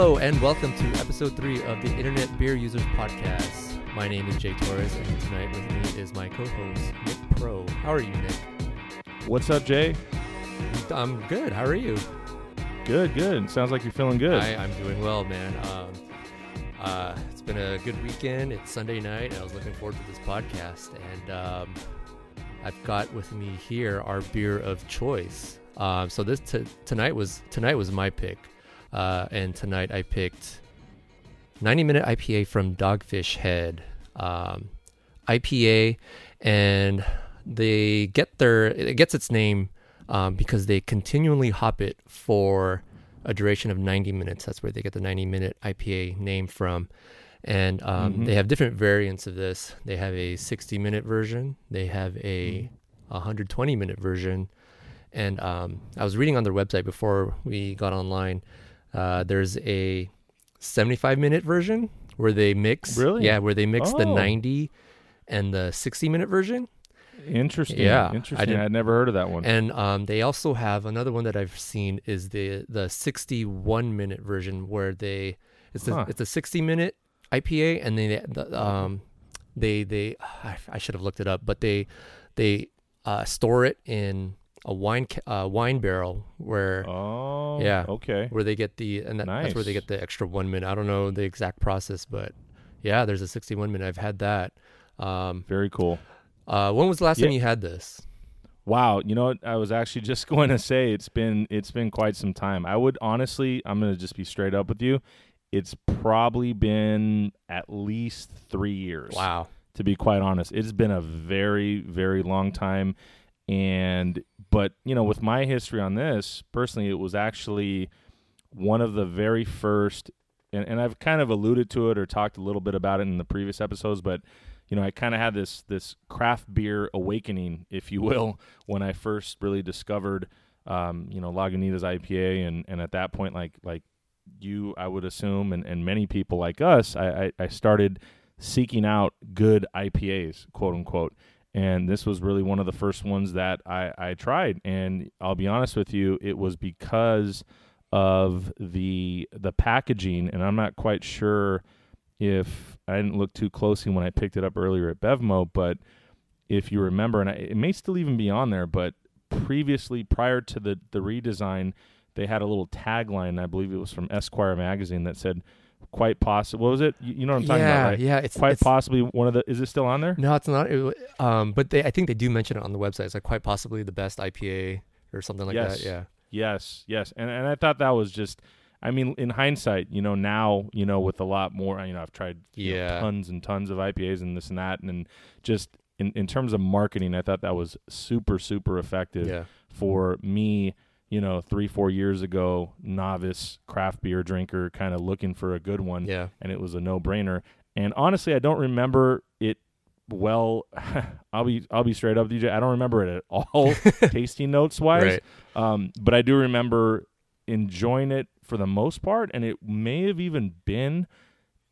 Hello and welcome to episode three of the Internet Beer Users Podcast. My name is Jay Torres, and tonight with me is my co-host Nick Pro. How are you, Nick? What's up, Jay? I'm good. How are you? Good, good. Sounds like you're feeling good. I, I'm doing well, man. Um, uh, it's been a good weekend. It's Sunday night. and I was looking forward to this podcast, and um, I've got with me here our beer of choice. Um, so this t- tonight was tonight was my pick, uh, and tonight I picked 90 minute IPA from Dogfish Head um, IPA, and they get their it gets its name um, because they continually hop it for a duration of 90 minutes. That's where they get the 90 minute IPA name from. And um, Mhm. they have different variants of this. They have a 60 minute version, they have a 120 minute version. And um, I was reading on their website before we got online. Uh, there's a 75 minute version where they mix. Really? Yeah, where they mix the Oh. 90 and the 60 minute version. Interesting. Yeah, Interesting. I would never heard of that one. And um, they also have another one that I've seen is the the 61 minute version where they it's a, Huh. it's a 60 minute IPA and they the, um they they I, I should have looked it up but they they uh, store it in a wine ca- uh, wine barrel where oh, Yeah. Okay. where they get the and that, that's where they get the extra one minute. I don't know the exact process, but yeah, there's a 61 minute. I've had that. Um, Very cool. uh, when was the last time you had this? Wow. You know what? I was actually just going to say it's been it's been quite some time. I would honestly, I'm going to just be straight up with you. It's probably been at least three years. Wow. to be quite honest. It's been a very, very long time. And, but, you know, with my history on this, personally, it was actually one of the very first, and, and I've kind of alluded to it or talked a little bit about it in the previous episodes, but, you know, I kind of had this, this craft beer awakening, if you will, when I first really discovered, um, you know, Lagunitas IPA. And, and at that point, like, like, you, I would assume, and, and many people like us, I, I, I started seeking out good IPAs, quote unquote. And this was really one of the first ones that I, I tried. And I'll be honest with you, it was because of the the packaging, and I'm not quite sure if I didn't look too closely when I picked it up earlier at Bevmo, but if you remember, and I, it may still even be on there, but previously, prior to the the redesign, they had a little tagline. I believe it was from Esquire magazine that said, "Quite possible." What was it? You, you know what I'm talking yeah, about, right? yeah. It's Quite it's, possibly one of the. Is it still on there? No, it's not. It, um, but they, I think they do mention it on the website. It's like quite possibly the best IPA or something like Yes. that. Yeah. Yes, yes, and and I thought that was just. I mean, in hindsight, you know, now you know with a lot more. You know, I've tried you know, Yeah. tons and tons of IPAs and this and that, and, then just in in terms of marketing, I thought that was super super effective Yeah. for me. You know, three four years ago, novice craft beer drinker, kind of looking for a good one. Yeah. and it was a no brainer. And honestly, I don't remember it well. I'll be I'll be straight up you. I don't remember it at all, tasting notes wise. Right. Um, but I do remember enjoying it for the most part, and it may have even been,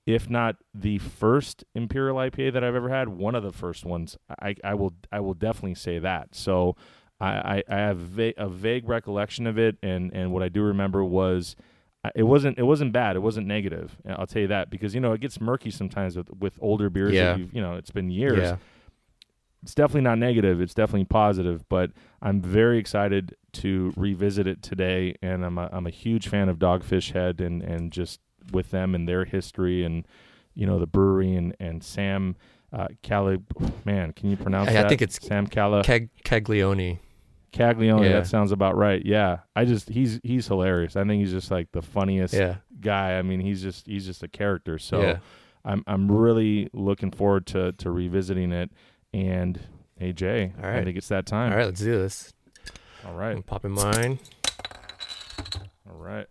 if not the first Imperial IPA that I've ever had, one of the first ones. I, I will I will definitely say that. So I, I, I have va- a vague recollection of it, and, and what I do remember was uh, it wasn't it wasn't bad. It wasn't negative. I'll tell you that because you know it gets murky sometimes with with older beers. Yeah. That you know it's been years Yeah. it's definitely not negative. It's definitely positive. But I'm very excited to revisit it today, and I'm a, I'm a huge fan of Dogfish Head and and just with them and their history and you know the brewery and and Sam uh, Cali. Man, can you pronounce I- I think it's Sam Cala Keg Caglione. Caglione. Yeah. That sounds about right. Yeah, I just he's he's hilarious. I think he's just like the funniest Yeah. guy. I mean, he's just he's just a character. So. yeah. I'm I'm really looking forward to to revisiting it. And hey Jay, All I think it's that time. All right. Let's do this. All right, I'm popping mine. all right.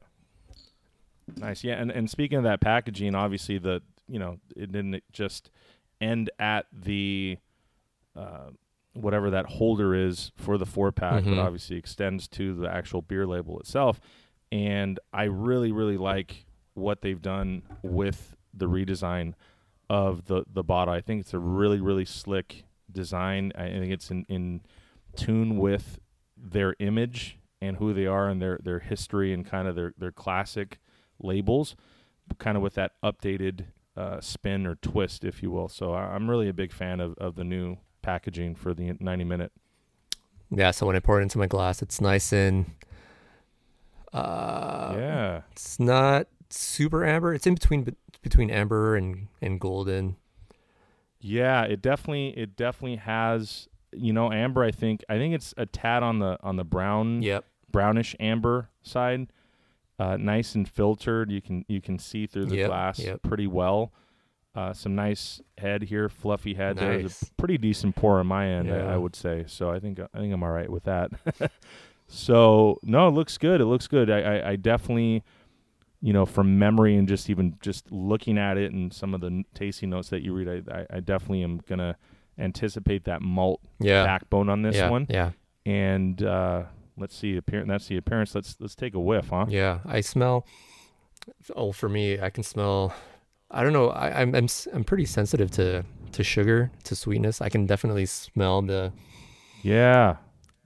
Nice, yeah. And and speaking of that packaging, obviously the you know it didn't just end at the uh, whatever that holder is for the four pack, Mhm. but obviously extends to the actual beer label itself. And I really really like what they've done with the redesign of the the bottle. I think it's a really really slick design. I think it's in in tune with their image and who they are and their their history and kind of their their classic labels, kind of with that updated uh, spin or twist, if you will. So I, I'm really a big fan of, of the new packaging for the 90 minute. Yeah, so when I pour it into my glass, it's nice and uh, yeah, it's not super amber. It's in between between amber and and golden. Yeah, it definitely it definitely has you know amber. I think I think it's a tad on the on the brown Yep. brownish amber side. Uh, nice and filtered. You can you can see through the Yep, glass yep. pretty well. Uh, some nice head here, fluffy head. There's a pretty decent pour on my end, I, Yeah. I would say. So I think I think I'm all right with that. so no, it looks good. It looks good. I, I, I definitely, you know, from memory and just even just looking at it and some of the tasting notes that you read, I, I, I definitely am gonna anticipate that malt Yeah. backbone on this yeah. one. Yeah. And uh, let's see, appearance. That's the appearance. Let's let's take a whiff, huh? Yeah. I smell. Oh, for me, I can smell. I don't know. I, I'm I'm s- I'm pretty sensitive to to sugar, to sweetness. I can definitely smell the. Yeah,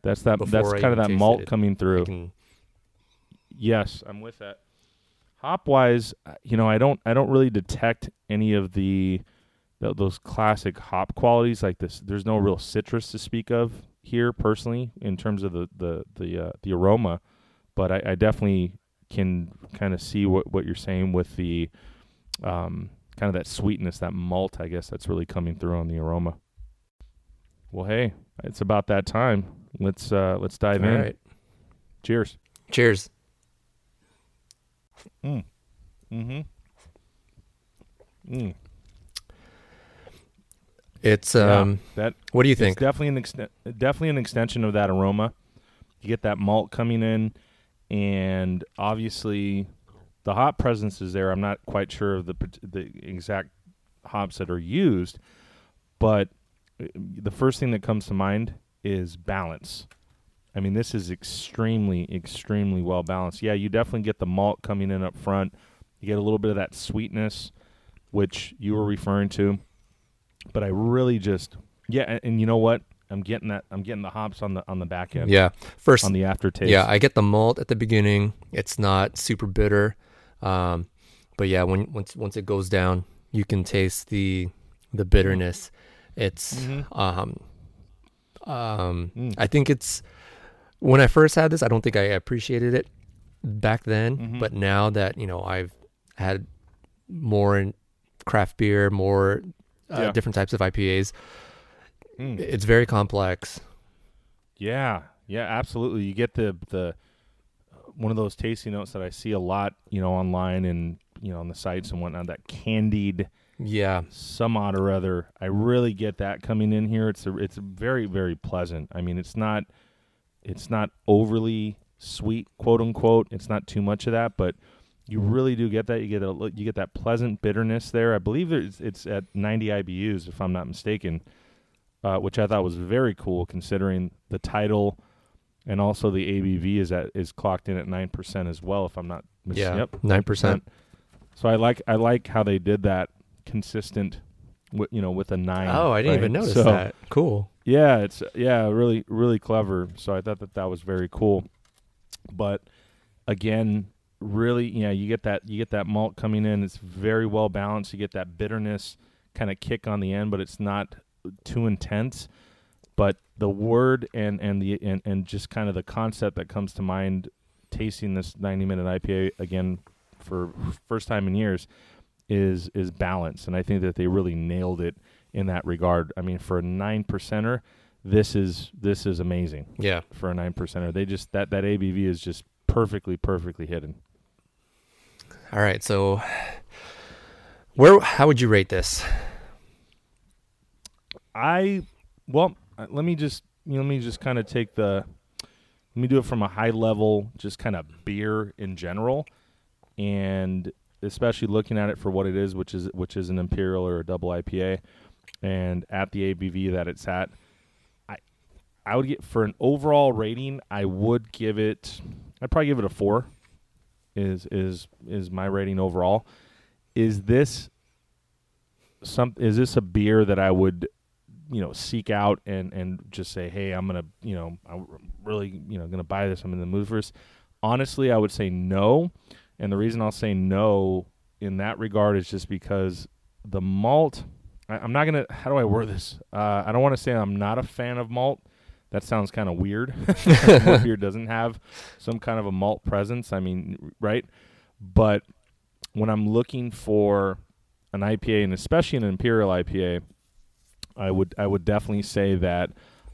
that's that. That's I kind of that malt it. coming through. can, Yes, I'm with that. Hop wise, uh, you know, I don't I don't really detect any of the, th those classic hop qualities like this. There's no real citrus to speak of here personally in terms of the the the uh, the aroma, but I, I definitely can kind of see what what you're saying with the um kind of that sweetness, that malt, I guess that's really coming through on the aroma. Well, hey, it's about that time. Let's uh let's dive all in. right. Cheers. Cheers. Mm. Mm-hmm. Mm. It's Yeah, um. that What do you it's think? definitely an exten- definitely an extension of that aroma. You get that malt coming in, and obviously the hop presence is there. I'm not quite sure of the the exact hops that are used, but uh, the first thing that comes to mind is balance. I mean, this is extremely, extremely well balanced. Yeah, you definitely get the malt coming in up front. You get a little bit of that sweetness, which you were referring to. But I really just, yeah, and, and you know what? I'm getting that. I'm getting the hops on the on the back end. Yeah. First, on the aftertaste. Yeah, I get the malt at the beginning. It's not super bitter, um, but yeah, when once once it goes down, you can taste the the bitterness. It's Mhm. um, um, Mm. I think it's when I first had this, I don't think I appreciated it back then, Mhm. but now that you know I've had more in craft beer, more uh, Yeah. different types of IPAs, Mm. it's very complex. Yeah, yeah, absolutely. You get the the one of those tasting notes that I see a lot, you know, online and you know on the sites and whatnot. That candied Yeah, some odd or other. I really get that coming in here. It's a, it's very very pleasant. I mean, it's not it's not overly sweet, quote unquote. It's not too much of that, but you really do get that. You get a you get that pleasant bitterness there. I believe it's it's at 90 IBUs if I'm not mistaken, uh, which I thought was very cool considering the title. And also the ABV is at is clocked in at nine percent as well. If I'm not mistaken. yeah, Yep, nine percent. so I like I like how they did that consistent, wi- you know, with a nine. Oh, I didn't even notice So, that. Cool. Yeah, it's yeah, really really clever. So I thought that that was very cool. But again, really, yeah, you get that you get that malt coming in. It's very well balanced. You get that bitterness kind of kick on the end, but it's not too intense. But the word and and the and, and just kind of the concept that comes to mind tasting this 90 minute IPA again for first time in years is is balance and I think that they really nailed it in that regard. I mean for a 9 percenter this is this is amazing Yeah. for a 9 percenter. They just that that ABV is just perfectly perfectly hidden. All right. So, where? How would you rate this? I well, Uh, let me just you know, let me just kind of take the let me do it from a high level, just kind of beer in general, and especially looking at it for what it is, which is which is an imperial or a double IPA, and at the ABV that it's at, I I would get for an overall rating, I would give it, I'd probably give it a four. Is is is my rating overall? Is this some? Is this a beer that I would you know seek out and and just say hey i'm gonna you know i'm really you know gonna buy this i'm in the mood for this honestly i would say no And the reason I'll say no in that regard is just because the malt. I, I'm not gonna. How do I word this? Uh, I don't want to say I'm not a fan of malt. That sounds kind of weird. What beer doesn't have some kind of a malt presence. I mean, right? But when I'm looking for an IPA, and especially an imperial IPA, I would I would definitely say that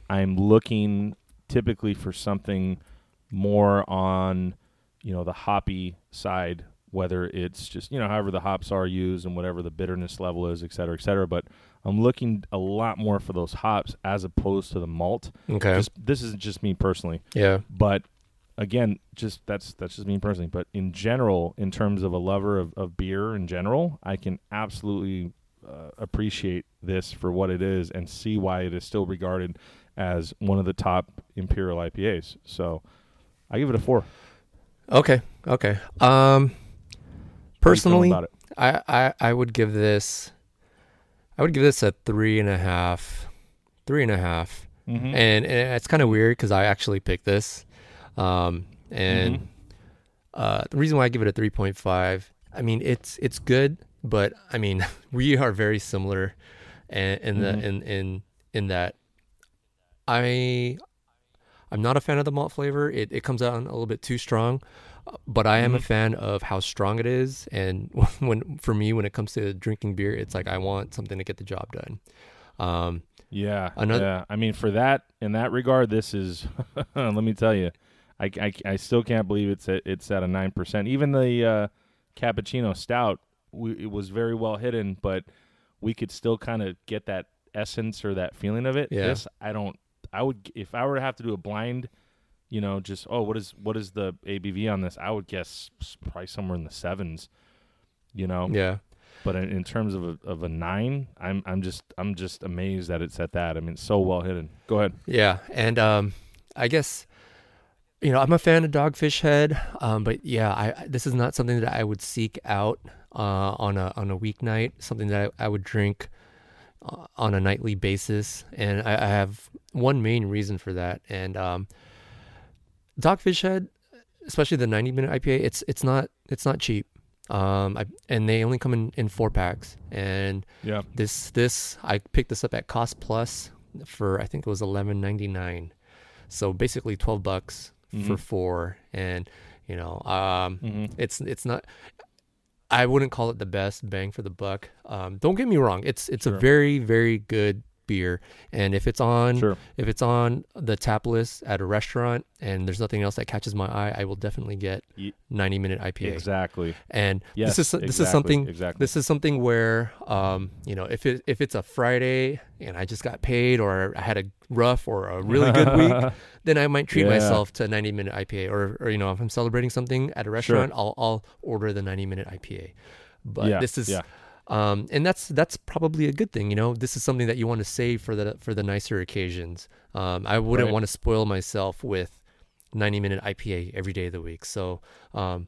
I'm looking typically for something more on you know the hoppy side whether it's just you know however the hops are used and whatever the bitterness level is et cetera et cetera but i'm looking a lot more for those hops as opposed to the malt Okay. just, this isn't just me personally yeah. but again just that's that's just me personally but in general in terms of a lover of, of beer in general i can absolutely uh, appreciate this for what it is and see why it is still regarded as one of the top imperial ipas so i give it a four Okay. Okay. Um, How you feeling personally, about it? I, I I would give this, I would give this a three and a half, three and a half, Mhm. and, and it's kind of weird because I actually picked this, um, and Mhm. uh, the reason why I give it a three point five, I mean it's it's good, but I mean we are very similar, and in the Mhm. in in in that, I I'm not a fan of the malt flavor. It it comes out a little bit too strong, but I am a Mhm. fan of how strong it is. And when for me, when it comes to drinking beer, it's like I want something to get the job done. Um, Yeah, Another- yeah. I mean, for that in that regard, this is. let me tell you, I, I, I still can't believe it's at, it's at a nine percent. Even the uh, cappuccino stout, we, it was very well hidden, but we could still kind of get that essence or that feeling of it. Yeah. This, I don't. I would if I were to have to do a blind, you know, just oh, what is what is the ABV on this? I would guess probably somewhere in the sevens. You know, yeah, but in, in terms of a, of a nine, I'm I'm just I'm just amazed that it's at that. I mean, it's so well hidden. Go ahead. yeah, and um, I guess you know I'm a fan of Dogfish Head, um, but yeah, I I- this is not something that I would seek out uh, on a on a weeknight. Something that I, I would drink uh, on a nightly basis, and I, I have one main reason for that. And um, Dogfish Head, especially the 90 minute IPA, it's it's not it's not cheap. Um, I, and they only come in, in four packs, and Yeah. this this I picked this up at Cost Plus for I think it was eleven ninety nine, so basically twelve bucks for Mhm. four, and you know um, Mm-hmm. it's it's not. I wouldn't call it the best bang for the buck. Um, don't get me wrong; it's it's Sure. a very very good beer, and if it's on Sure. if it's on the tap list at a restaurant and there's nothing else that catches my eye, I will definitely get 90 minute IPA. Exactly. And Yes. this is this is something Exactly. this is something where um you know if it if it's a Friday and I just got paid or I had a rough or a really good week, then I might treat Yeah. myself to a 90 minute IPA or or you know if I'm celebrating something at a restaurant, I'll I'll order the 90 minute IPA. But yeah. this is yeah. Um, and that's that's probably a good thing. You know, this is something that you want to save for the for the nicer occasions. Um, I wouldn't Right. want to spoil myself with 90 minute IPA every day of the week. So um,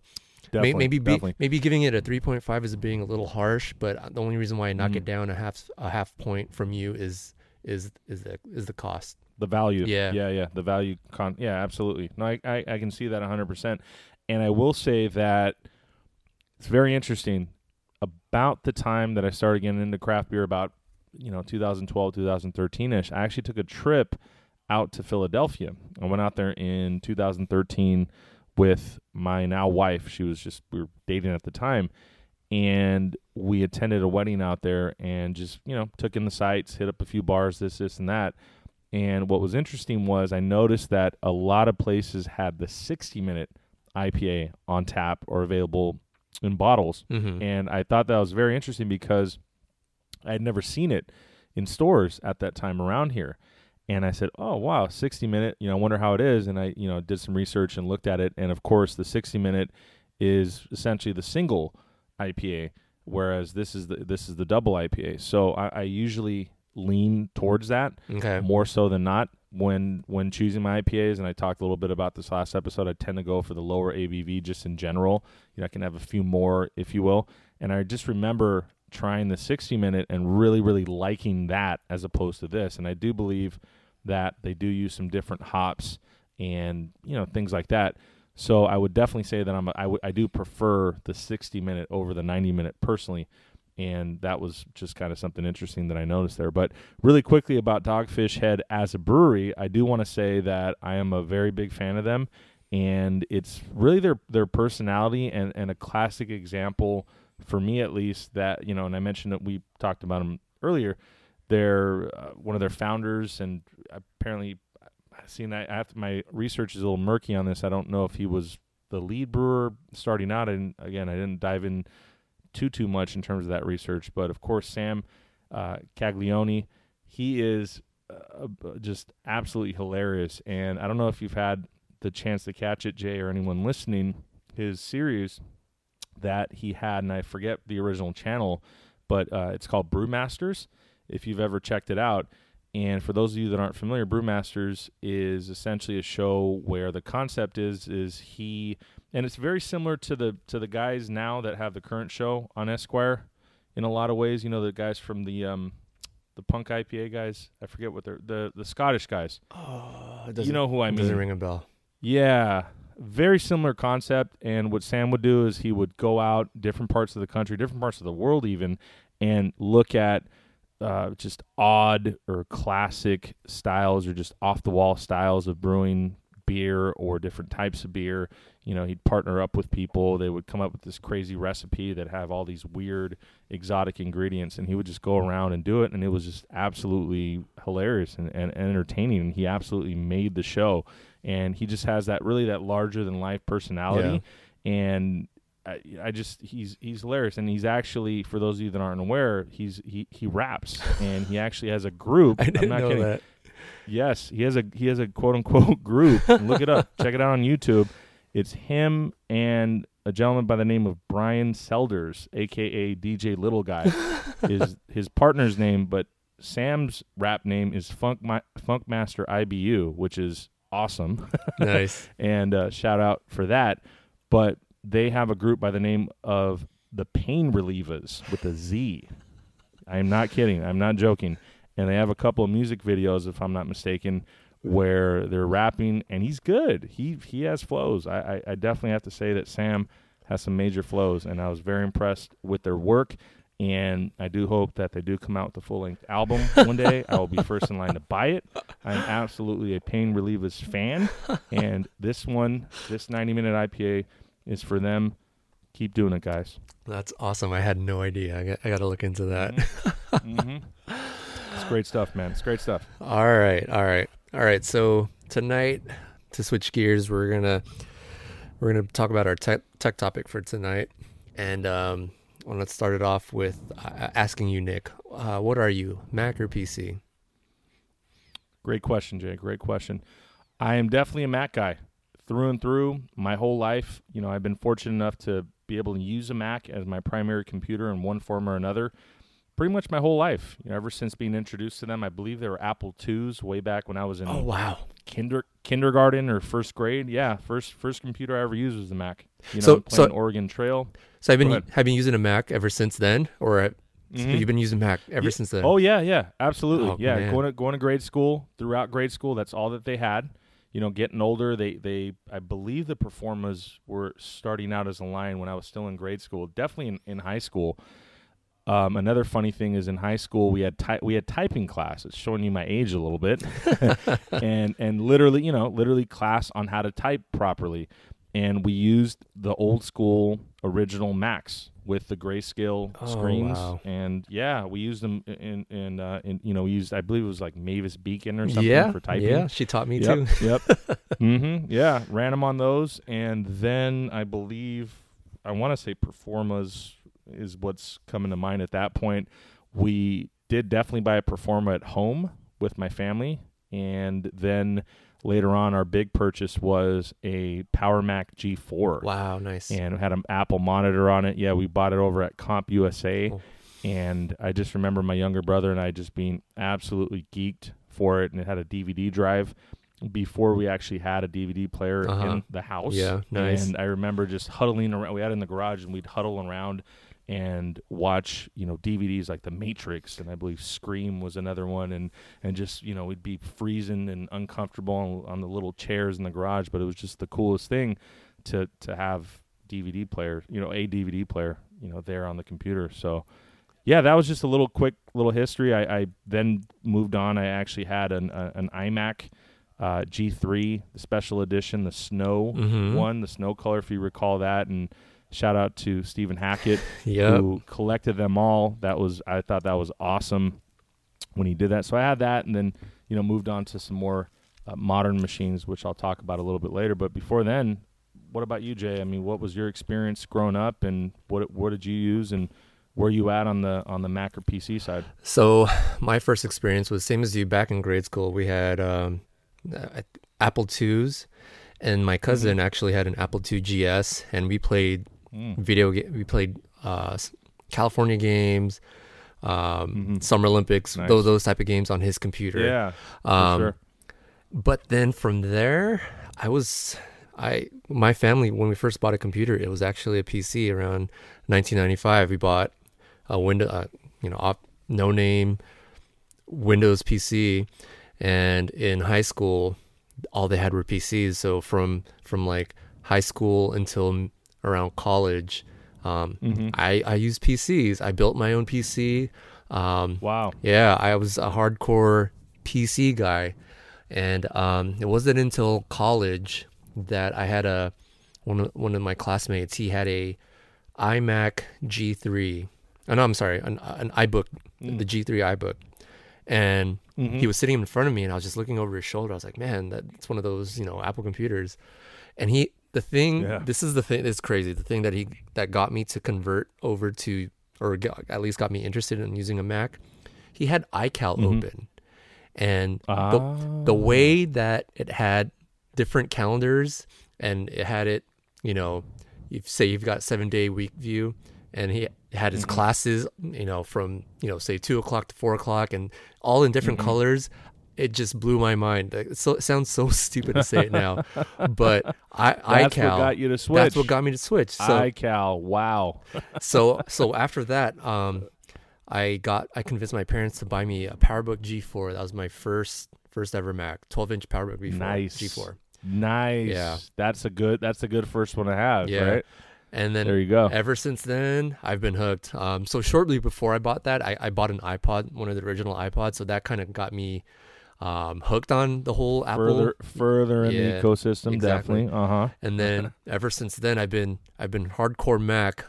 may, maybe be, maybe giving it a 3.5 is being a little harsh, but the only reason why I knock Mhm. it down a half a half point from you is is is the is the cost. the value. Yeah. Yeah. Yeah. The value. Con- yeah. Absolutely. No, I, I, I can see that 100%. And I will say that it's very interesting. About the time that I started getting into craft beer, about you know 2012, 2013 ish, I actually took a trip out to Philadelphia. I went out there in 2013 with my now wife. She was just we were dating at the time, and we attended a wedding out there and just you know took in the sights, hit up a few bars, this, this, and that. And what was interesting was I noticed that a lot of places had the 60 minute IPA on tap or available in bottles. Mm-hmm. And I thought that was very interesting because I had never seen it in stores at that time around here. And I said, "Oh wow, 60 minute. You know, I wonder how it is." And I, you know, did some research and looked at it. And of course, the 60 minute is essentially the single IPA, whereas this is the this is the double IPA. So I, I usually lean towards that Okay. more so than not when when choosing my IPAs. And I talked a little bit about this last episode. I tend to go for the lower ABV just in general. You know, I can have a few more, if you will. And I just remember trying the 60 minute and really, really liking that as opposed to this. And I do believe that they do use some different hops and you know things like that. So I would definitely say that I'm a, I, w- I do prefer the 60 minute over the 90 minute personally. And that was just kind of something interesting that I noticed there. But really quickly about Dogfish Head as a brewery, I do want to say that I am a very big fan of them. And it's really their, their personality and, and a classic example for me at least that, you know, and I mentioned that we talked about them earlier. They're uh, one of their founders and apparently seen that after my research is a little murky on this. I don't know if he was the lead brewer starting out. And again, I didn't dive in too too much in terms of that research. But of course, Sam uh, Caglione, he is uh, just absolutely hilarious. And I don't know if you've had the chance to catch it, Jay, or anyone listening. His series that he had, and I forget the original channel, but uh, it's called Brewmasters. If you've ever checked it out, and for those of you that aren't familiar, Brewmasters is essentially a show where the concept is is he and it's very similar to the to the guys now that have the current show on Esquire in a lot of ways. You know, the guys from the um the punk IPA guys. I forget what they're the the Scottish guys. Oh, you know who I mean? Doesn't ring a bell. Yeah, very similar concept. And what Sam would do is he would go out different parts of the country, different parts of the world, even, and look at uh, just odd or classic styles or just off the wall styles of brewing beer or different types of beer. You know, he'd partner up with people. They would come up with this crazy recipe that have all these weird exotic ingredients, and he would just go around and do it. And it was just absolutely hilarious and, and, and entertaining. And he absolutely made the show. And he just has that really that larger than life personality. Yeah. And I, I, just he's he's hilarious, and he's actually for those of you that aren't aware, he's he he raps, and he actually has a group. I didn't I'm not know kidding. that. Yes, he has a he has a quote unquote group. Look it up, check it out on YouTube. It's him and a gentleman by the name of Bryan Selders, aka DJ Little Guy, is his partner's name, but Sam's rap name is Funk My, Funk Master IBU, which is awesome. nice. and uh, shout out for that. But they have a group by the name of the Pain Relievaz with a Z. I am not kidding. I'm not joking. And they have a couple of music videos, if I'm not mistaken, where they're rapping, and he's good. He he has flows. I, I, I definitely have to say that Sam has some major flows, and I was very impressed with their work. And I do hope that they do come out with a full length album one day. I will be first in line to buy it. I'm absolutely a Pain Relievaz fan, and this one, this 90 minute IPA is for them. Keep doing it, guys. That's awesome. I had no idea. I got, I got to look into that. Mm-hmm. mm-hmm. Great stuff, man. It's great stuff. All right, all right, all right. So tonight, to switch gears, we're gonna we're gonna talk about our tech tech topic for tonight, and um, well, let's start it off with uh, asking you, Nick, uh, what are you, Mac or PC? Great question, Jay. Great question. I am definitely a Mac guy through and through my whole life. You know, I've been fortunate enough to be able to use a Mac as my primary computer in one form or another pretty much my whole life. You know, ever since being introduced to them, I believe they were Apple IIs way back when I was in oh wow kinder kindergarten or first grade. Yeah, first first computer I ever used was the Mac. You know, so, playing so, Oregon Trail. So I've been have been using a Mac ever since then, or mm-hmm. you've been using Mac ever yeah. since then? Oh yeah, yeah, absolutely. Oh, yeah, man. going to going to grade school throughout grade school. That's all that they had you know, getting older, they they I believe the Performas were starting out as a line when I was still in grade school. Definitely in, in high school. Um, another funny thing is in high school we had ty- we had typing class. It's showing you my age a little bit, and and literally you know literally class on how to type properly, and we used the old school original Macs with the grayscale oh, screens. Wow. And yeah, we used them in in, uh, in you know we used I believe it was like Mavis Beacon or something yeah, for typing. Yeah, she taught me yep, too. yep. mm-hmm. Yeah, ran them on those, and then I believe I want to say Performas is what's coming to mind at that point. We did definitely buy a Performa at home with my family, and then later on, our big purchase was a Power Mac G4. Wow, nice. And it had an Apple monitor on it. Yeah, we bought it over at Comp USA. Oh. And I just remember my younger brother and I just being absolutely geeked for it. And it had a DVD drive before we actually had a DVD player uh-huh. in the house. Yeah, nice. And I remember just huddling around. We had it in the garage and we'd huddle around and watch you know DVDs like The Matrix and I believe Scream was another one and and just you know we'd be freezing and uncomfortable on, on, the little chairs in the garage but it was just the coolest thing to to have DVD player, you know, a DVD player, you know, there on the computer. So, yeah, that was just a little quick little history. I, I then moved on. I actually had an an iMac uh, G3, the special edition, the snow Mhm. one, the snow color, if you recall that. And shout out to Stephen Hackett Yep. who collected them all. That was I thought that was awesome when he did that. So I had that, and then you know moved on to some more uh, modern machines, which I'll talk about a little bit later. But before then, what about you, Jay? I mean, what was your experience growing up, and what what did you use, and where you at on the on the Mac or PC side? So my first experience was same as you. Back in grade school, we had um, uh, Apple IIs, and my cousin actually had an Apple II GS, and we played Mm. video. Ga- we played uh, California games, um, Mhm. Summer Olympics, Nice. those those type of games on his computer. Yeah, Um, sure. But then from there, I was I my family when we first bought a computer, it was actually a PC around 1995. We bought a window, uh, you know, op, no name Windows PC, and in high school, all they had were PCs. So from from like high school until around college, um, Mhm. I I used PCs. I built my own PC. Um, Wow. yeah, I was a hardcore PC guy, and um, it wasn't until college that I had a one of one of my classmates. He had a iMac G3. Oh, no, I'm sorry, an, an iBook, the G3 iBook, and Mhm. he was sitting in front of me, and I was just looking over his shoulder. I was like, man, that's one of those you know Apple computers, and he. The thing, Yeah. this is the thing that's crazy. The thing that he that got me to convert over to, or got, at least got me interested in using a Mac, he had iCal Mhm. open, and the, Ah. the way that it had different calendars and it had it, you know, you say you've got seven day week view, and he had his Mhm. classes, you know, from you know say two o'clock to four o'clock, and all in different Mhm. colors. It just blew my mind. So it sounds so stupid to say it now, but I That's iCal. what got you to switch. That's what got me to switch. So iCal. Wow. so so after that, um, I got I convinced my parents to buy me a PowerBook G4. That was my first first ever Mac, 12 inch PowerBook G4. Nice. G4. Nice. Yeah. That's a good. That's a good first one to have. Yeah. Right. And then There you go. ever since then, I've been hooked. Um, so shortly before I bought that, I, I bought an iPod, one of the original iPods. So that kind of got me um, hooked on the whole Apple. Further, further in Yeah, the ecosystem, exactly. definitely. Uh huh. And then ever since then, I've been I've been hardcore Mac,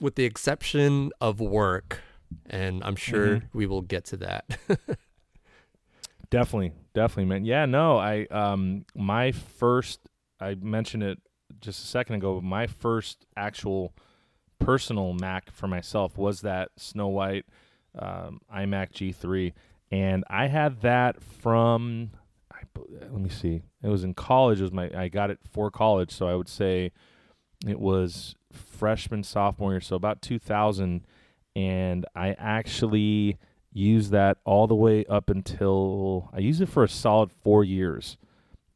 with the exception of work. And I'm sure Mhm. we will get to that. Definitely, definitely, man. Yeah, no, I um my first I mentioned it just a second ago, but my first actual personal Mac for myself was that Snow White um, iMac G3, and I had that from I, let me see, it was in college. It was my I got it for college, so I would say it was freshman sophomore year, so about 2000, and I actually used that all the way up until I used it for a solid four years,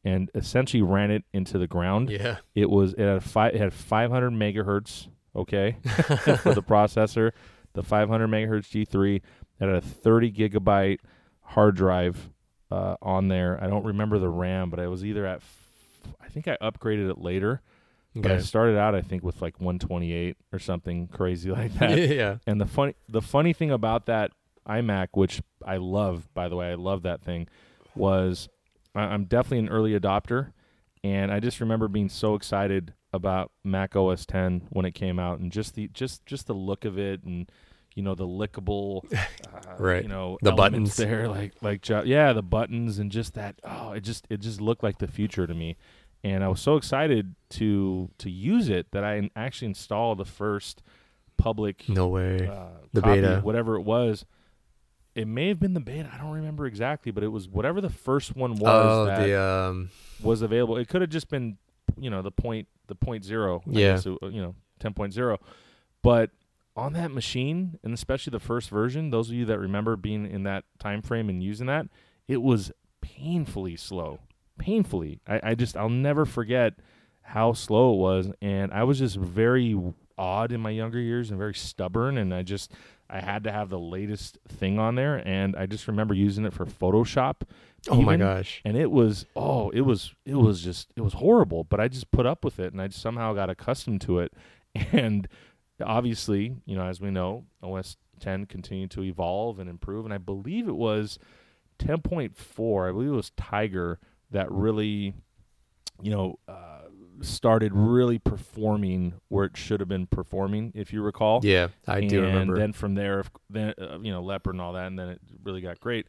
and essentially ran it into the ground. yeah. It was it had five it had 500 megahertz, okay, for the processor, the 500 megahertz G3. It had a 30 gigabyte hard drive uh, on there. I don't remember the RAM, but I was either at f- I think I upgraded it later, but I started out I think with like 128 or something crazy like that. yeah. And the funny the funny thing about that iMac, which I love, by the way, I love that thing, was I- I'm definitely an early adopter, and I just remember being so excited about Mac OS 10 when it came out, and just the just just the look of it, and you know the lickable, uh, Right. You know The buttons. there, like like yeah, the buttons, and just that. Oh, it just it just looked like the future to me, and I was so excited to to use it that I actually installed the first public No way. uh, The copy, beta. whatever it was. It may have been the beta. I don't remember exactly, but it was whatever the first one was oh, that the um, was available. It could have just been, you know, the point, the point zero. I Yeah. guess you know, ten point zero. But on that machine, and especially the first version, those of you that remember being in that time frame and using that, it was painfully slow. Painfully. I, I just I'll never forget how slow it was, and I was just very odd in my younger years and very stubborn, and I just I had to have the latest thing on there, and I just remember using it for Photoshop. Oh my gosh. And it was oh, it was it was just it was horrible, but I just put up with it, and I somehow got accustomed to it, and obviously, you know, as we know, OS 10 continued to evolve and improve, and I believe it was 10.4. I believe it was Tiger that really, you know. Uh, started really performing where it should have been performing, if you recall. Yeah, I do and remember. then from there, then uh, you know, leopard and all that, and then it really got great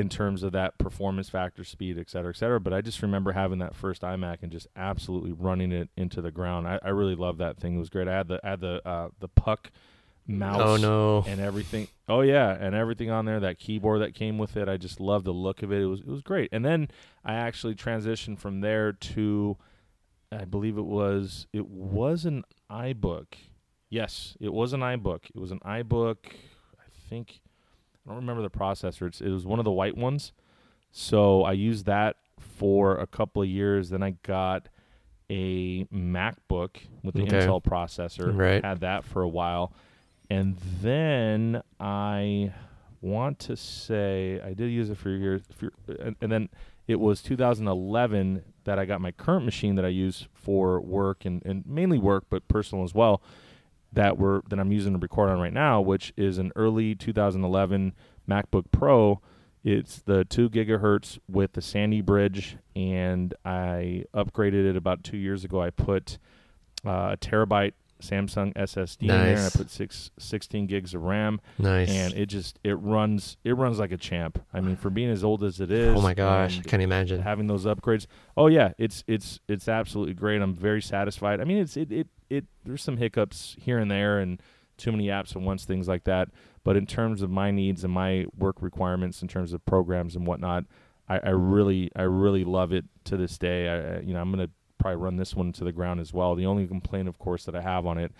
in terms of that performance factor, speed, et cetera, et cetera. But I just remember having that first iMac and just absolutely running it into the ground. I, I really loved that thing. It was great. I had the I had the uh, the puck mouse oh no. and everything. Oh yeah, and everything on there. That keyboard that came with it. I just loved the look of it. It was it was great. And then I actually transitioned from there to I believe it was it was an iBook. Yes, it was an iBook. It was an iBook. I think I don't remember the processor. It's, it was one of the white ones. So I used that for a couple of years. Then I got a MacBook with the Okay. Intel processor. Right. Had that for a while, and then I want to say I did use it for years. For, and, and then it was 2011 that I got my current machine that I use for work and, and mainly work, but personal as well. That we're that I'm using to record on right now, which is an early 2011 MacBook Pro. It's the two gigahertz with the Sandy bridge, and I upgraded it about two years ago. I put uh, a terabyte Samsung SSD in there, and I put six, 16 gigs of RAM Nice. and it just it runs it runs like a champ. I mean, for being as old as it is, oh my gosh, I can't imagine. having those upgrades. Oh yeah, it's it's it's absolutely great. I'm very satisfied. I mean, it's it it, it there's some hiccups here and there and too many apps at once, things like that. But in terms of my needs and my work requirements, in terms of programs and whatnot, I, I really I really love it to this day. I, you know I'm gonna probably run this one to the ground as well. The only complaint, of course, that I have on it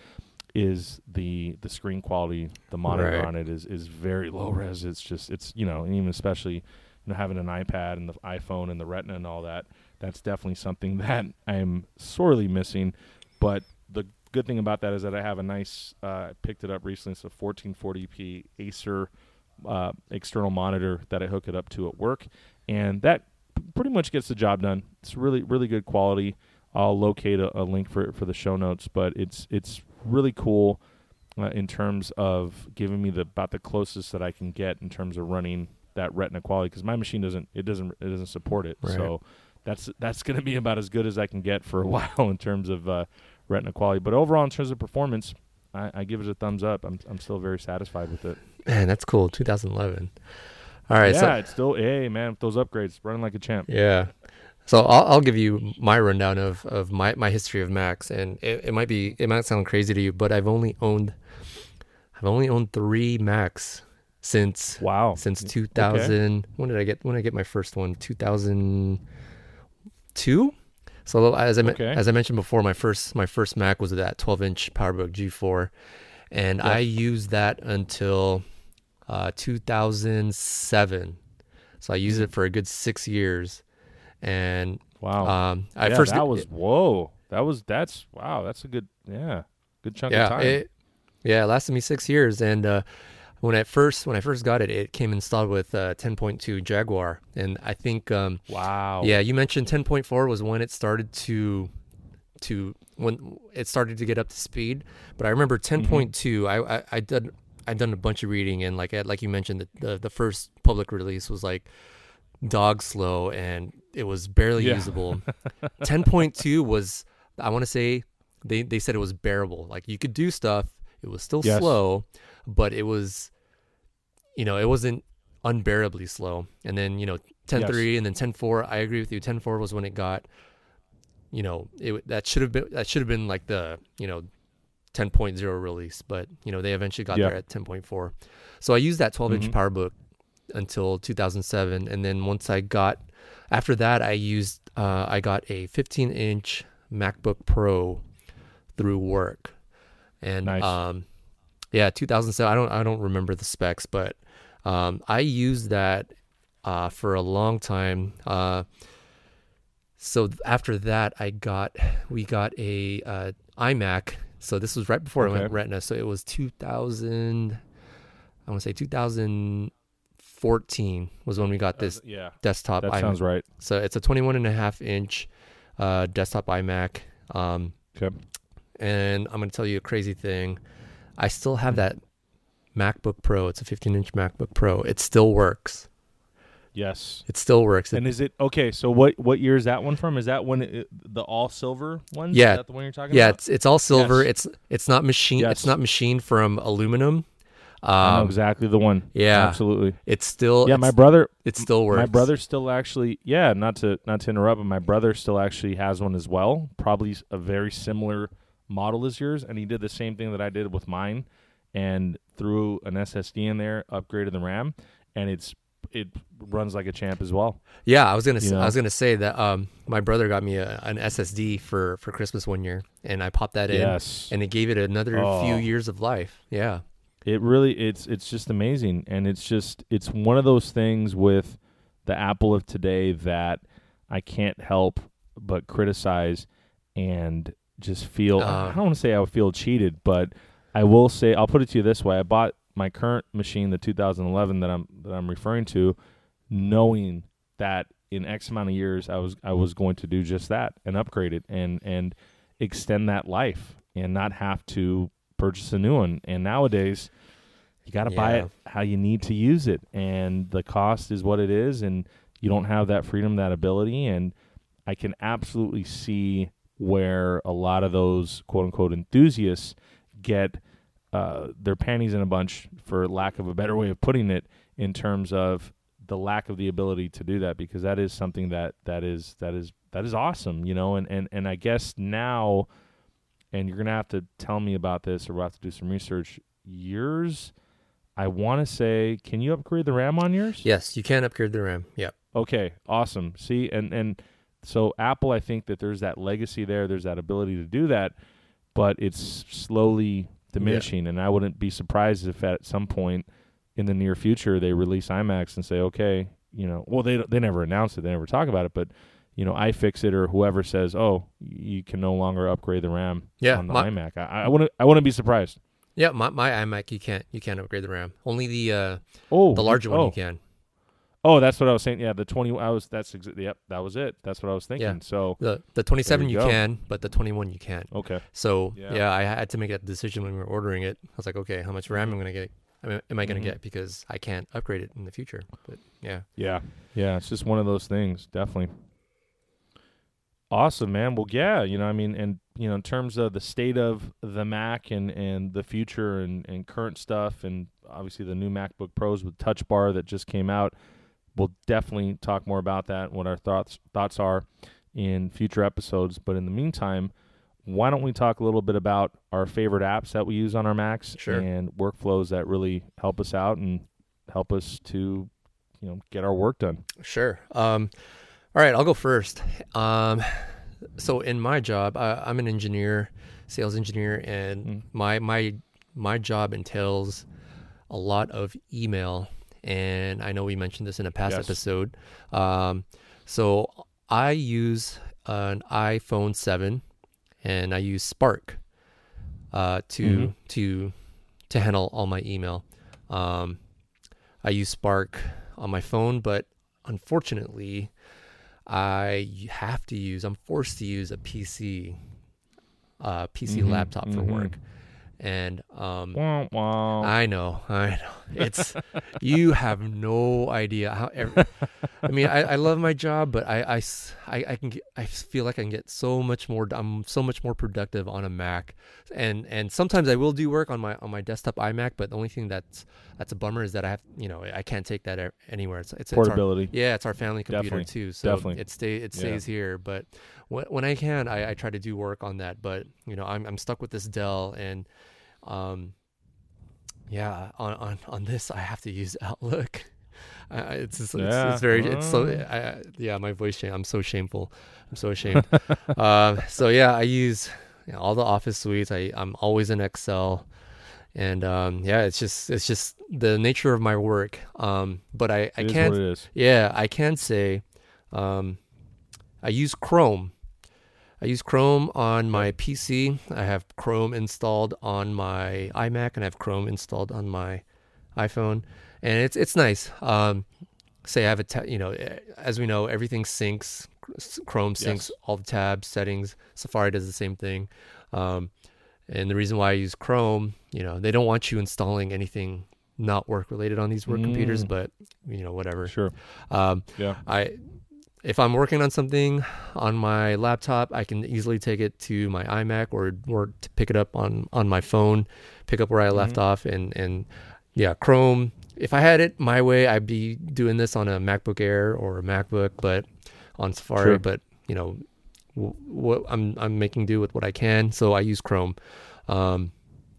is the the screen quality. The monitor Right. on it is is very low res. It's just it's you know and even especially you know having an iPad and the iPhone and the Retina and all that. That's definitely something that I'm sorely missing. But the good thing about that is that I have a nice. Uh, I picked it up recently. It's a 1440p Acer uh, external monitor that I hook it up to at work, and that p- pretty much gets the job done. It's really really good quality. I'll locate a, a link for it for the show notes, but it's it's really cool uh, in terms of giving me the about the closest that I can get in terms of running that Retina quality because my machine doesn't it doesn't it doesn't support it. Right. So that's that's going to be about as good as I can get for a while in terms of uh, Retina quality. But overall, in terms of performance, I, I give it a thumbs up. I'm I'm still very satisfied with it. Man, that's cool. 2011. All right. yeah, So it's still hey man, with those upgrades, running like a champ. Yeah. So I'll, I'll give you my rundown of, of my, my history of Macs, and it, it might be it might sound crazy to you, but I've only owned I've only owned three Macs since Wow, since Okay. 2000. When did I get when did I get my first one? 2002. So as I Okay. as I mentioned before, my first my first Mac was that 12 inch PowerBook G4, and Yep. I used that until uh, 2007. So I used it for a good six years, and wow. um, I yeah, first that was whoa. That was that's wow. That's a good yeah, good chunk of time. it, yeah it lasted me six years, and uh, when I first when I first got it, it came installed with uh, 10.2 Jaguar, and I think um, wow. Yeah, you mentioned 10.4 was when it started to to when it started to get up to speed. But I remember Mm-hmm. 10.2. I, I I did I done a bunch of reading and like like you mentioned the, the the first public release was like dog slow and it was barely Yeah. usable. 10.2 was I want to say they they said it was bearable. Like you could do stuff. It was still Yes. slow, but it was you know, it wasn't unbearably slow. And then, you know, 10.3 and then 10.4, I agree with you. 10.4 was when it got you know, it that should have been that should have been like the, you know, 10.0 release, but you know, they eventually got Yeah. there at 10.4. So I used that 12-inch Mhm. PowerBook until 2007 and then once I got after that I used uh, I got a 15-inch MacBook Pro through work. And Nice. um yeah, 2007 I don't I don't remember the specs, but um I used that uh for a long time. Uh so after that I got we got a uh, iMac So this was right before I Okay. went Retina. So it was 2000. I want to say 2014 was when we got this yeah, desktop. that iMac. sounds right. So it's a 21 and a half inch uh, desktop iMac. Um, Okay. And I'm going to tell you a crazy thing. I still have that MacBook Pro. It's a 15 inch MacBook Pro. It still works. Yes. It still works. And is it okay? So what what year is that one from? Is that when it, the all silver one? Yeah. is that the one you're talking about? yeah, it's it's all silver. Yes. It's it's not machine. Yes. It's not machined from aluminum. Um, exactly the one. yeah. absolutely. it's still Yeah, it's, my brother, it still works. my brother still actually. Yeah, not to not to interrupt, but my brother still actually has one as well. Probably a very similar model as yours, and he did the same thing that I did with mine, and threw an SSD in there, upgraded the RAM, and it's it runs like a champ as well. Yeah, I was gonna You s know? I was gonna say that um my brother got me a, an SSD for for Christmas one year, and I popped that in, Yes, and it gave it another Oh. few years of life. Yeah, it really it's it's just amazing and it's just it's one of those things with the apple of today that i can't help but criticize and just feel i Uh. don't want to say i would feel cheated but i will say i'll put it to you this way i bought my current machine the 2011 that i'm that i'm referring to knowing that in x amount of years i was i was going to do just that and upgrade it and and extend that life and not have to purchase a new one. And nowadays you got to buy it how you need to use it. And the cost is what it is and you don't have that freedom that ability. And i can absolutely see where a lot of those quote unquote enthusiasts get uh, their panties in a bunch for lack of a better way of putting it in terms of the lack of the ability to do that because that is something that that is that is that is awesome you know and and, and i guess now and you're gonna have to tell me about this or we'll have to do some research yours i want to say can you upgrade the ram on yours yes, you can upgrade the RAM. Yep. Okay, awesome. See, and and so Apple, I think that there's that legacy there. There's that ability to do that, but it's slowly diminishing. And I wouldn't be surprised if at some point in the near future they release iMacs and say, okay, you know, well they they never announce it, they never talk about it, but you know, iFixit or whoever says, oh, you can no longer upgrade the RAM Yeah, on the my- iMac. I, I wouldn't I wouldn't be surprised. Yeah, my, my iMac you can't you can't upgrade the RAM. Only the uh Oh, the larger one oh. you can. Oh, that's what I was saying. Yeah, the twenty. I was. That's exa- yep. That was it. That's what I was thinking. Yeah. So The the 27 you you can, but the 21 you can't. okay. So Yeah. yeah. I had to make that decision when we were ordering it. I was like, okay, how much RAM am I gonna get? I mean, am I gonna Mhm. get because I can't upgrade it in the future? But yeah, Yeah. Yeah. It's just one of those things. Definitely. Awesome, man. Well, yeah, you know, I mean, and you know, in terms of the state of the Mac and and the future and and current stuff, and obviously the new MacBook Pros with Touch Bar that just came out, we'll definitely talk more about that and what our thoughts thoughts are in future episodes. But in the meantime, why don't we talk a little bit about our favorite apps that we use on our Macs Sure. and workflows that really help us out and help us to, you know, get our work done. sure. Um, all right, I'll go first. Um, so in my job, I, I'm an engineer, sales engineer, and Mm. my my my job entails a lot of email. And I know we mentioned this in a past Yes. episode. Um, so I use an iPhone 7 and I use Spark uh, to Mhm. to to handle all my email. Um, I use Spark on my phone, but unfortunately, I have to use. I'm forced to use a PC, uh, PC Mhm, laptop for mhm. work, and um. I know, I know. It's you have no idea how. Every, I mean, I, I love my job, but I, I I- I can get, I feel like I can get so much more. I'm so much more productive on a Mac, and and sometimes I will do work on my on my desktop iMac. But the only thing that's that's a bummer is that I have you know I can't take that anywhere. It's it's, it's our, Portability. yeah, it's our family computer Definitely, too. So definitely. it stay it Yeah. stays here. But when, when I can, I, I try to do work on that. But you know, I'm I'm stuck with this Dell, and um, yeah, on on on this I have to use Outlook. I, I- it's just, it's, Yeah. it's very it's so Oh. I, yeah my voice I'm so shameful I'm so ashamed um so yeah I use you know, all the office suites I I'm always in Excel and um yeah it's just it's just the nature of my work um but I I can't what it is. yeah, I can say um, I use Chrome. I use Chrome on my PC. I have Chrome installed on my iMac, and I have Chrome installed on my iPhone, and it's it's nice. Um, say I have a ta- you know, eh, as we know, everything syncs. Chrome syncs Yes. all the tabs, settings. Safari does the same thing. Um, and the reason why I use Chrome, you know, they don't want you installing anything not work related on these work computers, Mm. but you know, whatever. Sure. Um, Yeah. I if I'm working on something on my laptop, I can easily take it to my iMac or or to pick it up on on my phone, pick up where I left Mhm. off, and and yeah, Chrome. If I had it my way, I'd be doing this on a MacBook Air or a MacBook, but on Safari. Sure. But you know, w- what I'm I'm making do with what I can, so I use Chrome. Um,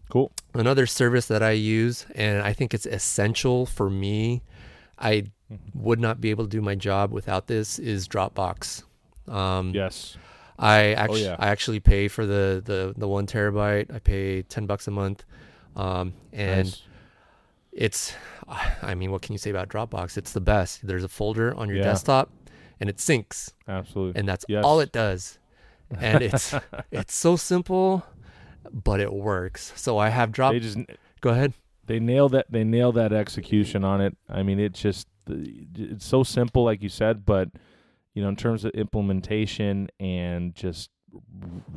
Cool. another service that I use, and I think it's essential for me. I would not be able to do my job without this. Is Dropbox. Um, Yes. I actually yeah. I actually pay for the the the one terabyte. I pay ten bucks a month, um, and Nice. it's I mean, what can you say about Dropbox? It's the best. There's a folder on your Yeah. desktop, and it syncs, Absolutely. and that's Yes. all it does. And it's it's so simple, but it works. So I have Drop. they just Go ahead. They nail that they nail that execution on it. I mean, it just it's so simple, like you said, but you know, in terms of implementation and just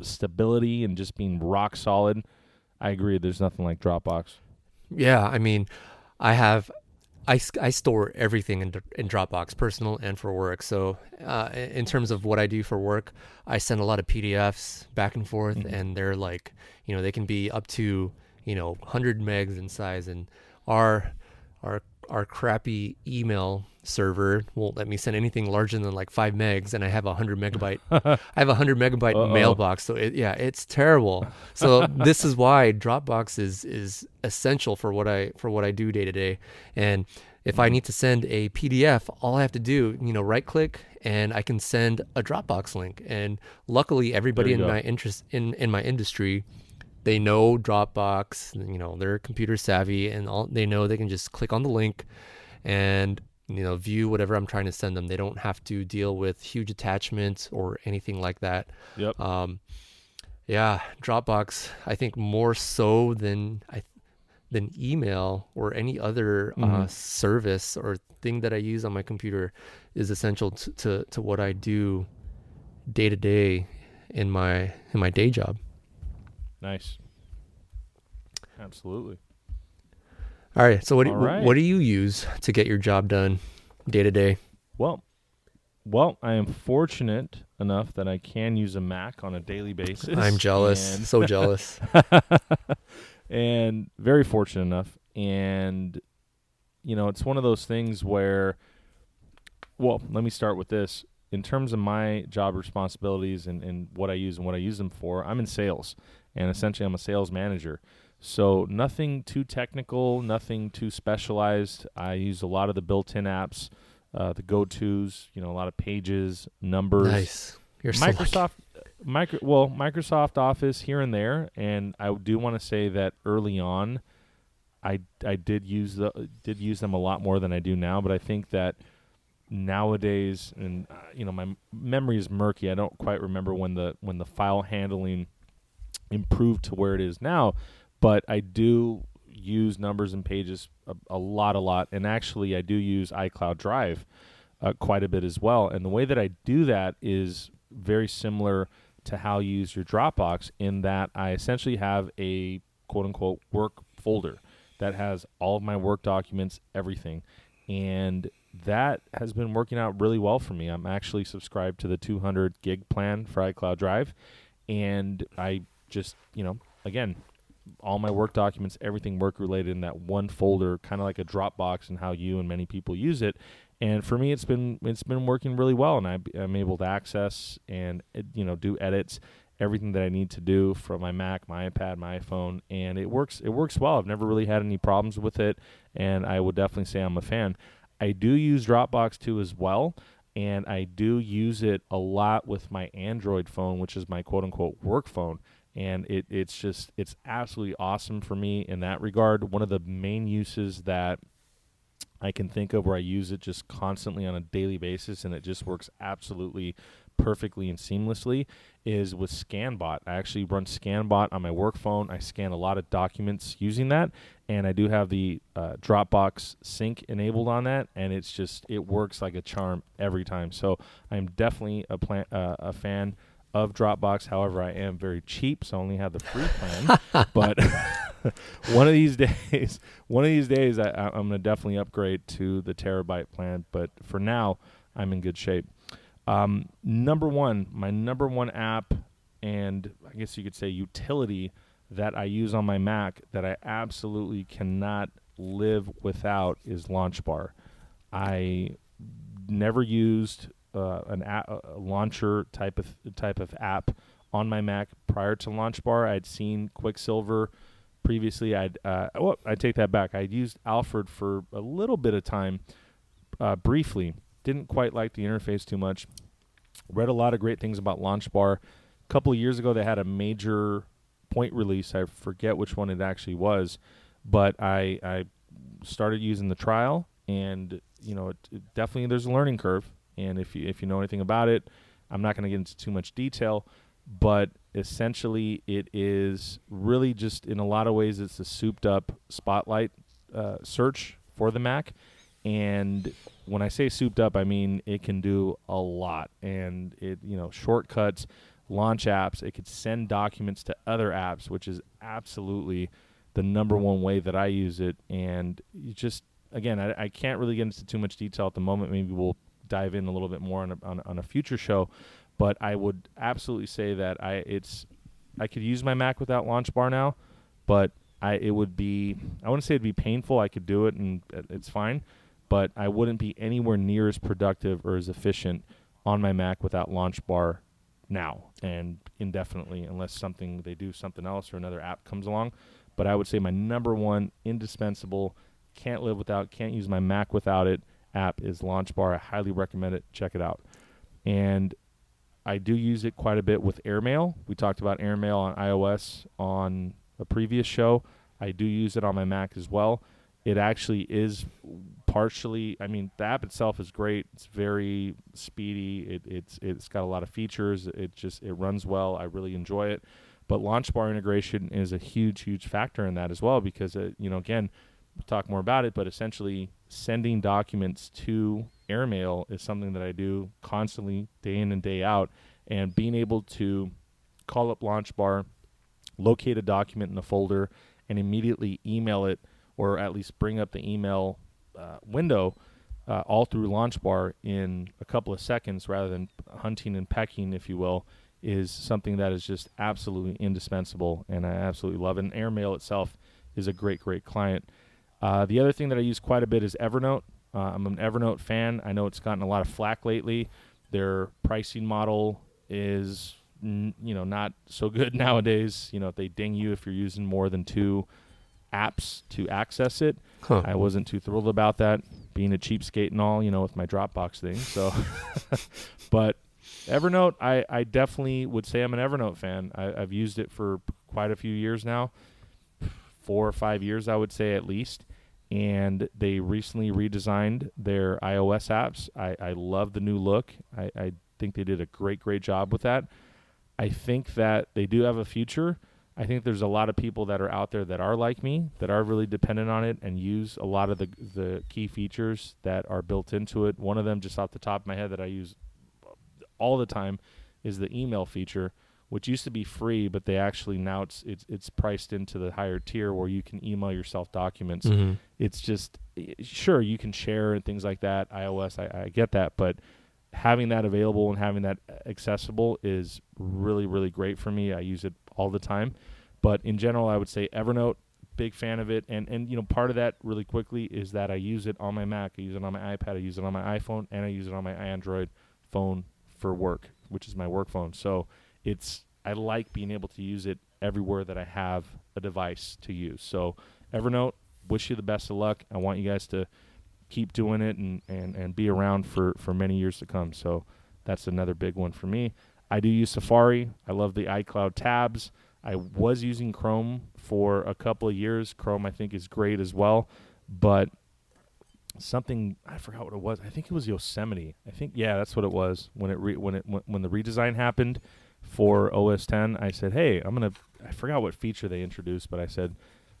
stability and just being rock solid, I agree. There's nothing like Dropbox. Yeah, I mean, I have, I, I store everything in, in Dropbox, personal and for work. So, uh, in terms of what I do for work, I send a lot of PDFs back and forth, Mhm. and they're like, you know, they can be up to, you know, 100 megs in size. And our, our, our crappy email server won't let me send anything larger than like five megs, and I have a hundred megabyte. I have a hundred megabyte Uh-oh. mailbox, so it, yeah, it's terrible. So this is why Dropbox is is essential for what I for what I do day to day. And if Mm-hmm. I need to send a PDF, all I have to do, you know, right click and I can send a Dropbox link. And luckily, everybody in go. my interest in in my industry, they know Dropbox. You know, they're computer savvy, and all they know they can just click on the link and you know view whatever I'm trying to send them. They don't have to deal with huge attachments or anything like that. Yep. Um, yeah, Dropbox. I think more so than I than email or any other uh, Mhm. service or thing that I use on my computer is essential to, to, to what I do day to day in my in my day job. Nice. Absolutely. All right. So what do, right. what do you use to get your job done day to day? Well, well, I am fortunate enough that I can use a Mac on a daily basis. I'm jealous. So jealous. and very fortunate enough. And you know, it's one of those things where, well, let me start with this. In terms of my job responsibilities and, and what I use and what I use them for, I'm in sales, and essentially I'm a sales manager. So nothing too technical, nothing too specialized. I use a lot of the built-in apps, uh, the go-tos. You know, a lot of pages, numbers. nice. You're so. Microsoft, micro, well, Microsoft Office here and there, and I do want to say that early on, I I did use the did use them a lot more than I do now. But I think that nowadays, and uh, you know, my memory is murky. I don't quite remember when the when the file handling improved to where it is now, but I do use numbers and pages a, a lot, a lot, and actually, I do use iCloud Drive uh, quite a bit as well. And the way that I do that is very similar to how you use your Dropbox in that I essentially have a quote unquote work folder that has all of my work documents, everything. And that has been working out really well for me. I'm actually subscribed to the 200 gig plan for iCloud Drive. And I just, you know, again, all my work documents, everything work related in that one folder, kind of like a Dropbox and how you and many people use it. And for me, it's been it's been working really well, and I, I'm able to access and uh, you know do edits, everything that I need to do from my Mac, my iPad, my iPhone, and it works. It works well. I've never really had any problems with it, and I would definitely say I'm a fan. I do use Dropbox too as well, and I do use it a lot with my Android phone, which is my quote unquote work phone and it, it's just it's absolutely awesome for me in that regard one of the main uses that i can think of where i use it just constantly on a daily basis and it just works absolutely perfectly and seamlessly is with ScanBot. I actually run ScanBot on my work phone. I scan a lot of documents using that, and I do have the uh, Dropbox sync enabled on that, and it's just it works like a charm every time. So I'm definitely a plan, uh, a fan of Dropbox. However, I am very cheap, so I only have the free plan. but one of these days, one of these days, I, I'm going to definitely upgrade to the terabyte plan. But for now, I'm in good shape. Um, number one, my number one app, and I guess you could say utility that I use on my Mac that I absolutely cannot live without is LaunchBar. I never used uh, an app, launcher type of type of app on my Mac prior to LaunchBar. I'd seen Quicksilver previously. I'd uh, oh, I take that back. I'd used Alfred for a little bit of time, uh, briefly, didn't quite like the interface too much. Read a lot of great things about LaunchBar. A couple of years ago, they had a major point release. I forget which one it actually was, but I I started using the trial, and you know, it, it definitely there's a learning curve. And if you if you know anything about it, I'm not going to get into too much detail, but essentially it is really just in a lot of ways it's a souped up spotlight uh, search for the Mac, and when I say souped up, I mean it can do a lot, and it you know shortcuts, launch apps. It could send documents to other apps, which is absolutely the number one way that I use it. And you just again, I, I can't really get into too much detail at the moment. Maybe we'll dive in a little bit more on a, on, on a future show. But I would absolutely say that I it's I could use my Mac without Launch Bar now, but I it would be I wouldn't say it'd be painful. I could do it and it's fine but I wouldn't be anywhere near as productive or as efficient on my Mac without Launch Bar now and indefinitely unless something they do something else or another app comes along. But I would say my number one indispensable, can't live without, can't use my Mac without it app is Launch Bar. I highly recommend it. Check it out. And I do use it quite a bit with AirMail. We talked about AirMail on iOS on a previous show. I do use it on my Mac as well. It actually is partially. I mean, the app itself is great. It's very speedy. It, it's it's got a lot of features. It just it runs well. I really enjoy it. But Launch Bar integration is a huge, huge factor in that as well because it, you know again, talk more about it. But essentially, sending documents to AirMail is something that I do constantly, day in and day out, and being able to call up Launch Bar, locate a document in a folder, and immediately email it or at least bring up the email uh, window uh, all through Launch Bar in a couple of seconds rather than hunting and pecking, if you will, is something that is just absolutely indispensable, and I absolutely love it. And AirMail itself is a great, great client. Uh, the other thing that I use quite a bit is Evernote. Uh, I'm an Evernote fan. I know it's gotten a lot of flack lately. Their pricing model is, n- you know, not so good nowadays. You know, they ding you if you're using more than two apps to access it. Huh. I wasn't too thrilled about that, being a cheapskate and all, you know, with my Dropbox thing. So, but Evernote, I, I definitely would say I'm an Evernote fan. I, I've used it for quite a few years now, four or five years, I would say at least. And they recently redesigned their iOS apps. I, I love the new look. I, I think they did a great, great job with that. I think that they do have a future I think there's a lot of people that are out there that are like me, that are really dependent on it and use a lot of the the key features that are built into it. One of them, just off the top of my head, that I use all the time, is the email feature, which used to be free, but they actually now it's it's it's priced into the higher tier where you can email yourself documents. Mm-hmm. It's just sure you can share and things like that. iOS, I, I get that, but having that available and having that accessible is really really great for me. I use it all the time. But in general, I would say Evernote, big fan of it. And and you know, part of that really quickly is that I use it on my Mac, I use it on my iPad, I use it on my iPhone, and I use it on my Android phone for work, which is my work phone. So it's I like being able to use it everywhere that I have a device to use. So Evernote, wish you the best of luck. I want you guys to keep doing it and, and, and be around for, for many years to come. So that's another big one for me. I do use Safari. I love the iCloud tabs. I was using Chrome for a couple of years. Chrome, I think, is great as well. But something I forgot what it was. I think it was Yosemite. I think yeah, that's what it was when it re- when it when, when the redesign happened for OS 10. I said, "Hey, I'm to I forgot what feature they introduced, but I said,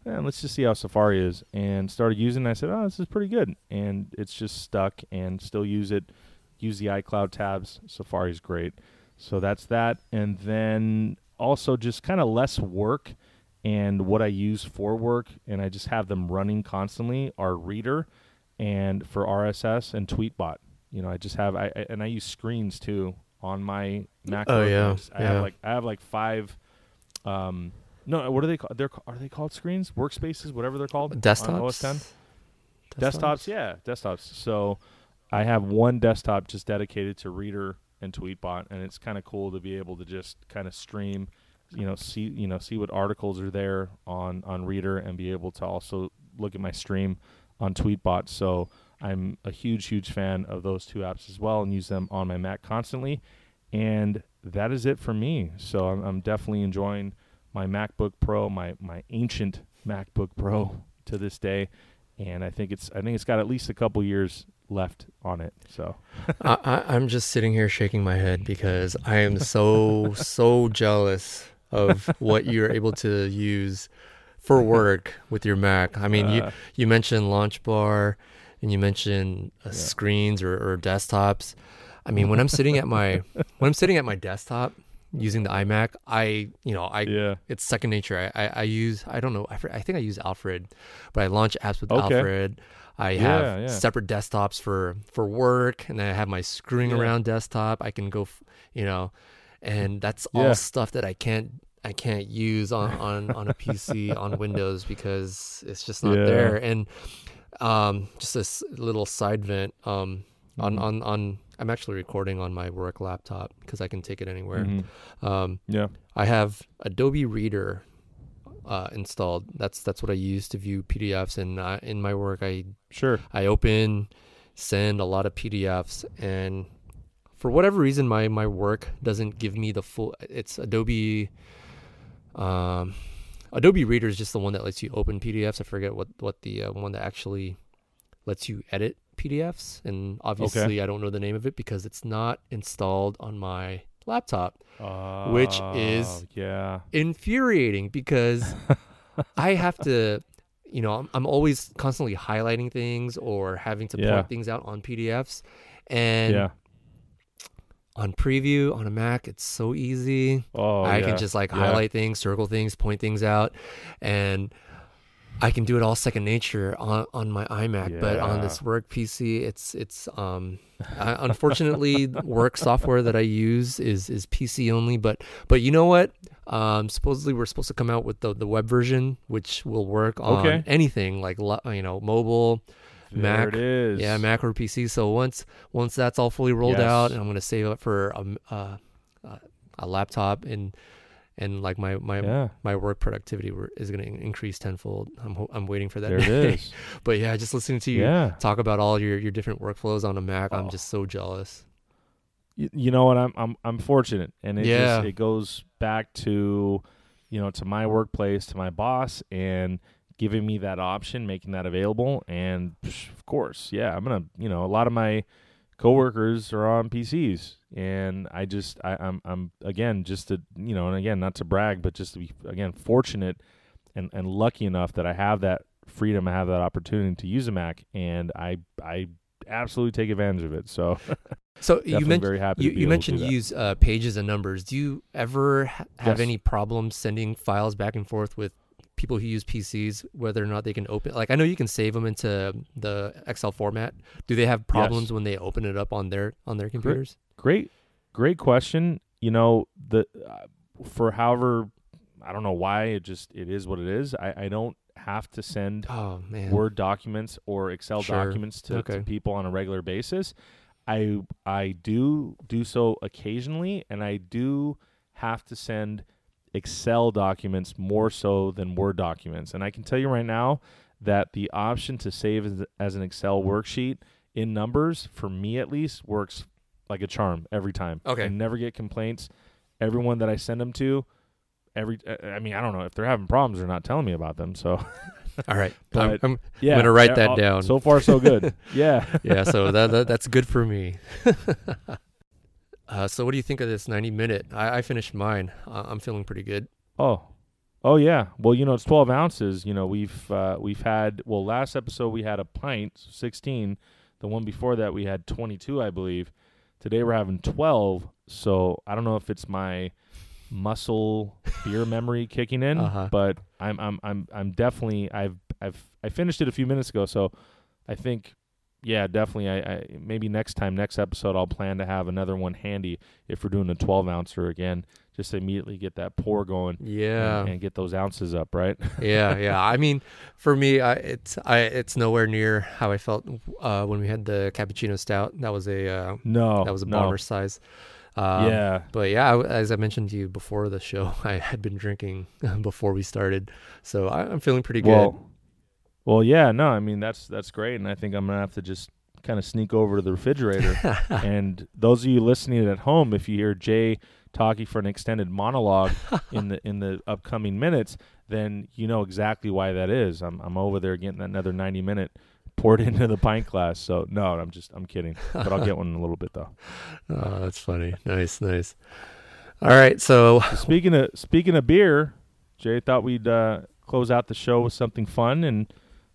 eh, let's just see how Safari is and started using it. I said, "Oh, this is pretty good." And it's just stuck and still use it. Use the iCloud tabs. Safari's great. So that's that. And then also just kind of less work and what I use for work and I just have them running constantly are Reeder and for RSS and Tweetbot. You know, I just have I and I use screens too on my MacBook. Oh, yeah, I, yeah. have like I have like five. Um, no, what are they called? They're are they called screens? Workspaces, whatever they're called. Desktops. OS 10. Desktops, yeah, desktops. So I have one desktop just dedicated to Reeder and Tweetbot, and it's kind of cool to be able to just kind of stream, you know, see you know see what articles are there on on Reeder, and be able to also look at my stream on Tweetbot. So I'm a huge huge fan of those two apps as well, and use them on my Mac constantly. And that is it for me. So I'm, I'm definitely enjoying my MacBook Pro, my my ancient MacBook Pro to this day, and I think it's I think it's got at least a couple years left on it. So I, I, I'm just sitting here shaking my head because I am so so jealous of what you're able to use for work with your Mac. I mean, you Uh, you mentioned Launch Bar, and you mentioned uh, Yeah. screens or, or desktops. I mean, when I'm sitting at my when I'm sitting at my desktop using the iMac, I you know I yeah, it's second nature. I, I, I use I don't know I, I think I use Alfred, but I launch apps with Okay. Alfred. I have yeah. separate desktops for for work, and then I have my screwing around desktop. I can go, f- you know, and that's all stuff that I can't I can't use on on, on a PC on Windows because it's just not there. And um, just this little side vent um, on Mhm. on on I'm actually recording on my work laptop because I can take it anywhere. Mhm. Um, yeah, I have Adobe Reader uh, installed. That's that's what I use to view PDFs, and uh, in my work, I sure. I open, send a lot of PDFs, and for whatever reason, my my work doesn't give me the full. It's Adobe. Um, Adobe Reader is just the one that lets you open PDFs. I forget what what the uh, one that actually lets you edit PDFs, and obviously I don't know the name of it because it's not installed on my laptop Which is- yeah, infuriating because I have to, you know, I'm, I'm always constantly highlighting things or having to Yeah. point things out on PDFs. And yeah. On preview on a Mac, it's so easy. Oh, I yeah. can just like Yeah. highlight things, circle things, point things out, and I can do it all second nature on, on my iMac. But on this work PC, it's it's um, I, unfortunately work software that I use is is PC only. But but you know what? Um, supposedly we're supposed to come out with the the web version, which will work on Okay. anything like you know mobile. There Mac, it is. Yeah, Mac or PC. So once once that's all fully rolled Yes. out, and I'm gonna save up for a m- uh, uh, a laptop and and like my my Yeah, my work productivity is gonna increase tenfold. I'm I'm waiting for that. there it day. is. but yeah, just listening to you yeah. talk about all your your different workflows on a Mac, I'm Oh. just so jealous. Y- you know what? I'm I'm I'm fortunate, and it Yeah. just it goes back to, you know, to my workplace, to my boss, and giving me that option, making that available, and psh, of course, yeah, I'm gonna, you know, a lot of my coworkers are on PCs, and I just I, I'm I'm again just to you know, and again not to brag, but just to be again fortunate and and lucky enough that I have that freedom, I have that opportunity to use a Mac, and I I absolutely take advantage of it. So So you happy. you, you mentioned you use uh, pages and numbers. Do you ever ha- have Yes. any problems sending files back and forth with people who use PCs, whether or not they can open? Like I know you can save them into the Excel format. Do they have problems when they open it up on their on their computers? Great, great question. You know, the uh, for however, I don't know why it just it is what it is. I, I don't have to send Oh man, Word documents or Excel Sure. documents to, Okay. to people on a regular basis. I I do do so occasionally, and I do have to send Excel documents more so than Word documents. And I can tell you right now that the option to save as, as an Excel worksheet in numbers, for me at least, works like a charm every time. Okay. I never get complaints. Everyone that I send them to, every I- I mean, I don't know if they're having problems, they're not telling me about them. So All right, But, I'm, I'm, yeah, gonna write yeah, that uh, down. So far, so good. yeah. yeah. So that, that that's good for me. Uh, so what do you think of this 90 minute? I, I finished mine. Uh, I'm feeling pretty good. Oh, oh yeah. Well, you know, it's twelve ounces. You know, we've uh, we've had well, last episode we had a pint, sixteen. The one before that we had twenty two, I believe. Today we're having twelve. So I don't know if it's my muscle beer memory kicking in, Uh-huh. but I'm I'm I'm I'm definitely I've I've I finished it a few minutes ago. So I think. Yeah, definitely. I, I maybe next time, next episode, I'll plan to have another one handy if we're doing a 12 ouncer again, just to immediately get that pour going Yeah. and, and get those ounces up, right? yeah, yeah. I mean, for me, I, it's I it's nowhere near how I felt uh, when we had the cappuccino stout. That was a uh, no, that was a no. bomber size. Um, yeah, But yeah, I- as I mentioned to you before the show, I had been drinking before we started, so I, I'm feeling pretty good. well, well, yeah, no, I mean that's that's great, and I think I'm gonna have to just kind of sneak over to the refrigerator. and those of you listening at home, if you hear Jay talking for an extended monologue in the in the upcoming minutes, then you know exactly why that is. I'm I'm over there getting another 90 minute poured into the pint glass. So no, I'm just I'm kidding, but I'll get one in a little bit though. oh, that's funny. Nice, nice. All right, so So speaking of speaking of beer, Jay thought we'd uh, close out the show with something fun and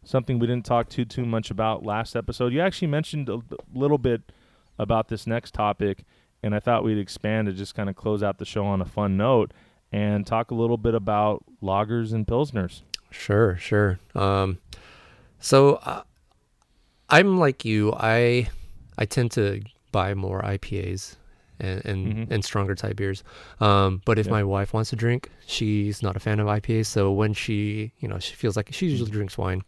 something we didn't talk too too much about last episode. You actually mentioned a little bit about this next topic, and I thought we'd expand to just kind of close out the show on a fun note and talk a little bit about lagers and pilsners. Sure, sure. Um, so uh, I'm like you. I I tend to buy more IPAs and and, Mhm. and stronger type beers. Um, but if Yeah. my wife wants to drink, she's not a fan of IPAs. So when she, you know, she feels like she usually drinks wine,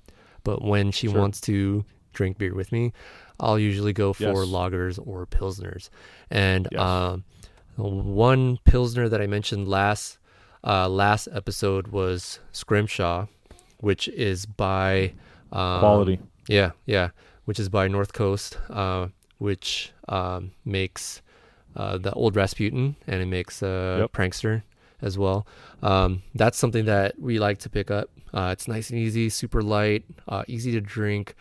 but when she Sure. wants to drink beer with me, I'll usually go for Yes. lagers or pilsners. And Yes. um, one pilsner that I mentioned last uh, last episode was Scrimshaw, which is by um, Quality. Yeah, yeah, which is by North Coast, uh, which um, makes uh, the old Rasputin and it makes uh, Yep. PranQster as well. Um, that's something that we like to pick up. Uh, it's nice and easy, super light, uh, easy to drink.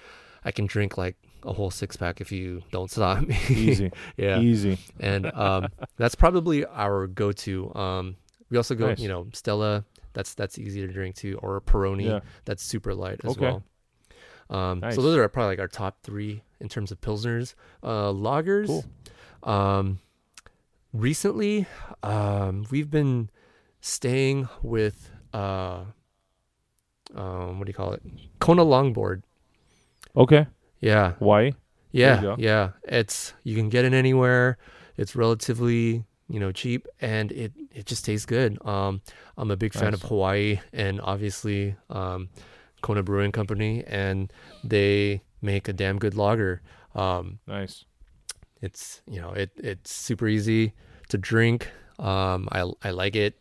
I can drink like a whole six pack if you don't stop me. Easy, yeah, easy. and um, that's probably our go-to. Um, we also go, Nice. you know, Stella. That's that's easy to drink too, or Peroni. Yeah. That's super light as Okay. well. Um, Nice. So those are probably like our top three in terms of pilsners. Uh, lagers. Cool. Um, recently, um, we've been staying with uh, um, what do you call it? Kona longboard. Okay. Yeah, Why? yeah, yeah. It's you can get it anywhere. It's relatively you know cheap and it it just tastes good. Um, I'm a big fan of Hawaii and obviously um, Kona Brewing Company and they make a damn good lager. Um, Nice. it's you know it it's super easy to drink. Um, I I like it.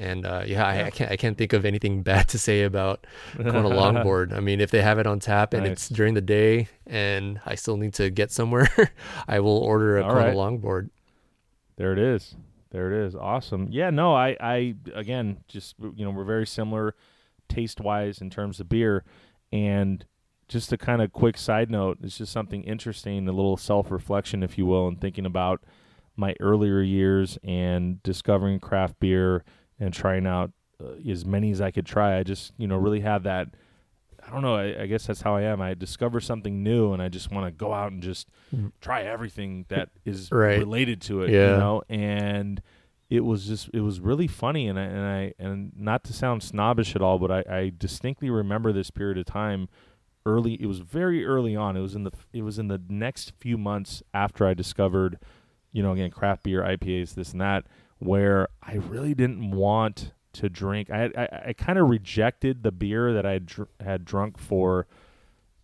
And uh, yeah, I, Yeah. I can't I can't think of anything bad to say about Kona longboard. I mean, if they have it on tap and it's during the day and I still need to get somewhere, I will order a All Kona right. longboard. There it is. There it is. Awesome. Yeah, no, I I again just you know, we're very similar taste wise in terms of beer and just a kind of quick side note, it's just something interesting, a little self-reflection if you will, and thinking about my earlier years and discovering craft beer and trying out uh, as many as I could try. I just, you know, really had that I don't know, I, I guess that's how I am. I discover something new and I just want to go out and just Mm. try everything that is Right. related to it, Yeah. you know, and it was just it was really funny and I and I and not to sound snobbish at all, but I, I distinctly remember this period of time early it was very early on. It was in the it was in the next few months after I discovered, you know, again, craft beer, IPAs, this and that, where I really didn't want to drink. I I, I kind of rejected the beer that I dr- had drunk for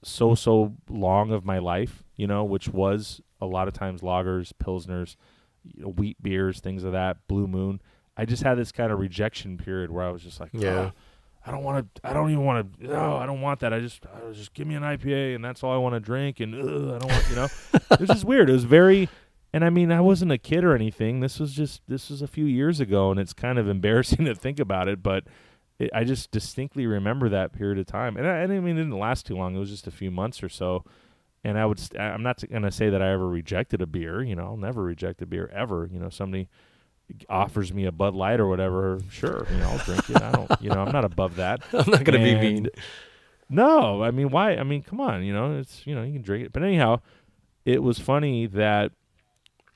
so so long of my life, you know, which was a lot of times lagers, pilsners, you know, wheat beers, things of that, Blue Moon. I just had this kind of rejection period where I was just like, Yeah. "Ah, I don't want to. I don't even want to. No, I don't want that. I just, I just give me an IPA, and that's all I want to drink. And ugh, I don't want, you know, it was just weird. It was very, and I mean, I wasn't a kid or anything. This was just, this was a few years ago, and it's kind of embarrassing to think about it. But it, I just distinctly remember that period of time, and I, I mean, it didn't last too long. It was just a few months or so. And I would, st- I'm not going to say that I ever rejected a beer. You know, I'll never reject a beer ever. You know, somebody offers me a Bud Light or whatever, sure, you know, I'll drink it. I don't, you know, I'm not above that. I'm not gonna be mean. No, I mean, why? I mean, come on, you know, it's you know, you can drink it. But anyhow, it was funny that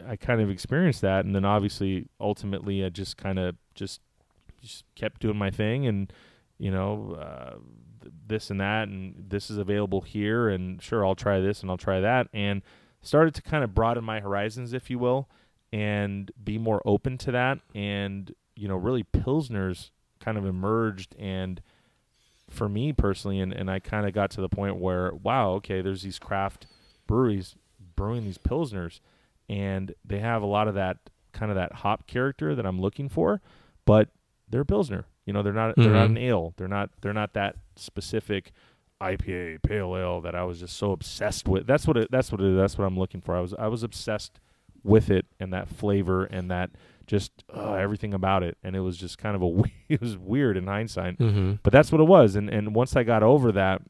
I kind of experienced that, and then obviously, ultimately, I just kind of just just kept doing my thing, and you know, uh, th- this and that, and this is available here, and sure, I'll try this and I'll try that, and started to kind of broaden my horizons, if you will, and be more open to that, and you know, really, pilsners kind of emerged and for me personally, and, and I kind of got to the point where, wow, okay, there's these craft breweries brewing these pilsners, and they have a lot of that kind of that hop character that I'm looking for, but they're a pilsner. You know, they're not they're not Mhm. an ale. They're not they're not that specific IPA pale ale that I was just so obsessed with. That's what it, that's what it, that's what I'm looking for. I was I was obsessed with it and that flavor and that just uh, everything about it, and it was just kind of a it was weird in hindsight Mm-hmm. but that's what it was and and once i got over that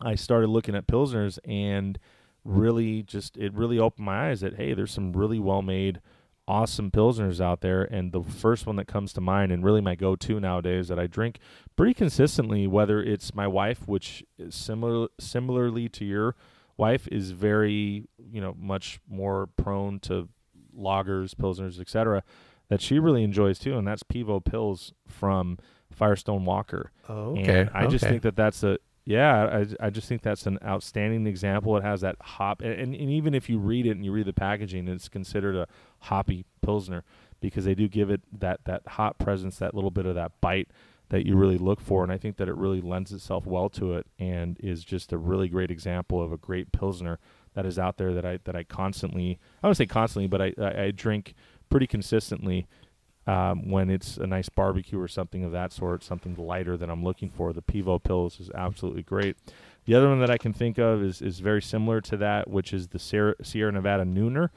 i started looking at pilsners and really just it really opened my eyes that hey there's some really well made awesome pilsners out there. And the first one that comes to mind and really my go-to nowadays that i drink pretty consistently whether it's my wife which is similar similarly to your wife is very you know much more prone to lagers pilsners etc that she really enjoys too. And that's Pivo Pils from firestone walker. Oh, okay. and I just think that that's a yeah. I, I just think that's an outstanding example. It has that hop, and, and, and even if you read it and you read the packaging, it's considered a hoppy pilsner because they do give it that that hop presence, that little bit of that bite that you really look for. And I think that it really lends itself well to it, and is just a really great example of a great pilsner that is out there that I that I constantly I don't say constantly, but I I, I drink pretty consistently um, when it's a nice barbecue or something of that sort, something lighter that I'm looking for. The Pivo Pils is absolutely great. The other one that I can think of is is very similar to that, which is the Sierra, Sierra Nevada Nooner,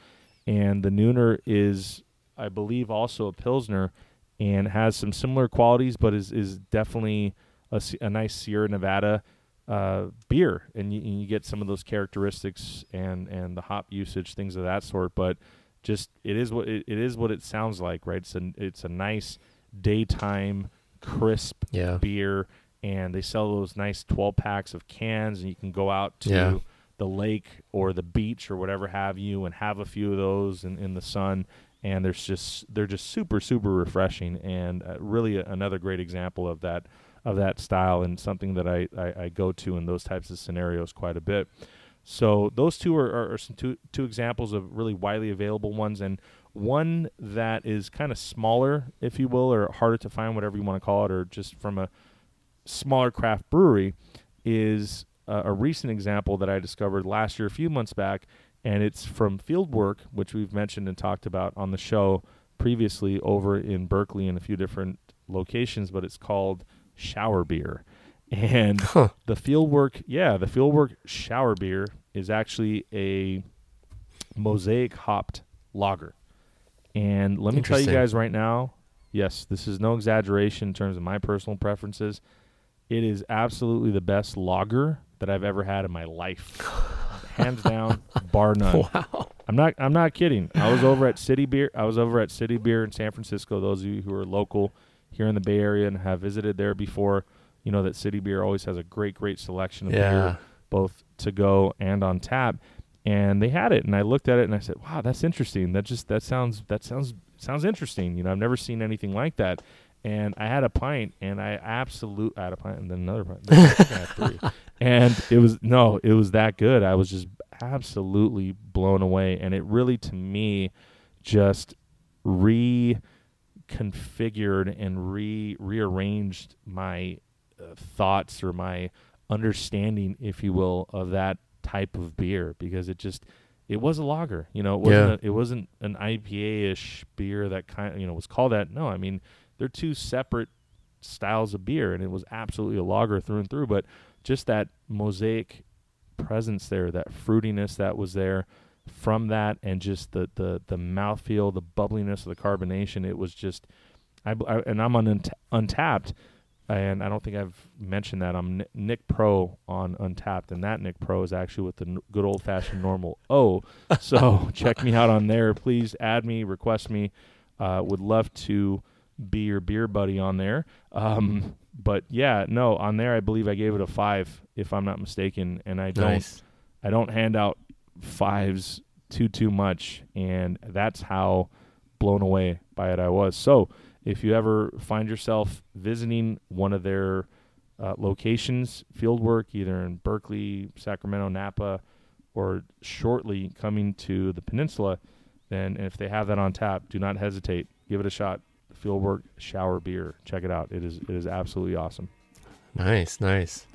and the Nooner is, I believe, also a Pilsner, and has some similar qualities, but is is definitely a, a nice Sierra Nevada uh, beer, and you, and you get some of those characteristics and and the hop usage, things of that sort, but just it is what it, it is what it sounds like, right? It's a it's a nice daytime crisp yeah. beer, and they sell those nice twelve packs of cans, and you can go out to Yeah. the lake or the beach or whatever have you, and have a few of those in, in the sun. And there's just they're just super super refreshing, and uh, really a, another great example of that of that style, and something that I, I, I go to in those types of scenarios quite a bit. So those two are, are, are some two two examples of really widely available ones, and one that is kind of smaller, if you will, or harder to find, whatever you want to call it, or just from a smaller craft brewery, is a recent example that I discovered last year, a few months back, and it's from Fieldwork, which we've mentioned and talked about on the show previously over in Berkeley in a few different locations, but it's called Shower Beer. And Huh. the Fieldwork, yeah, the Fieldwork Shower Beer is actually a mosaic hopped lager. And let me tell you guys right now, yes, this is no exaggeration in terms of my personal preferences. It is absolutely the best lager that I've ever had in my life. Hands down, bar none. Wow. I'm not I'm not kidding. I was over at City Beer. I was over at City Beer in San Francisco. Those of you who are local here in the Bay Area and have visited there before, you know that City Beer always has a great great selection of beer both to go and on tap. And they had it, and I looked at it and I said, "Wow, that's interesting. That just that sounds that sounds sounds interesting. You know, I've never seen anything like that." And I had a pint, and I absolute I had a pint, and then another pint, I think I had three. and it was no, it was that good. I was just absolutely blown away, and it really, to me, just reconfigured and re rearranged my uh, thoughts or my understanding, if you will, of that type of beer because it just it was a lager. You know, it wasn't Yeah. a, it wasn't an IPA ish beer that kind of you know was called that. No, I mean they're two separate styles of beer, and it was absolutely a lager through and through. But just that mosaic presence there, that fruitiness that was there from that, and just the the the mouthfeel, the bubbliness of the carbonation. It was just, I, I and I'm on Unt- Untappd. And I don't think I've mentioned that I'm Nick Pro on Untappd, and that Nick Pro is actually with the good old fashioned normal O. So check me out on there. Please add me, request me. Uh, would love to be your beer buddy on there. Um, but yeah, no, on there I believe I gave it a five, if I'm not mistaken, and I don't Nice. I don't hand out fives too too much, and that's how blown away by it I was. So if you ever find yourself visiting one of their uh, locations, Fieldwork either in Berkeley, Sacramento, Napa, or shortly coming to the peninsula, then if they have that on tap, do not hesitate. Give it a shot. Fieldwork shower beer. Check it out. It is it is absolutely awesome. Nice, nice.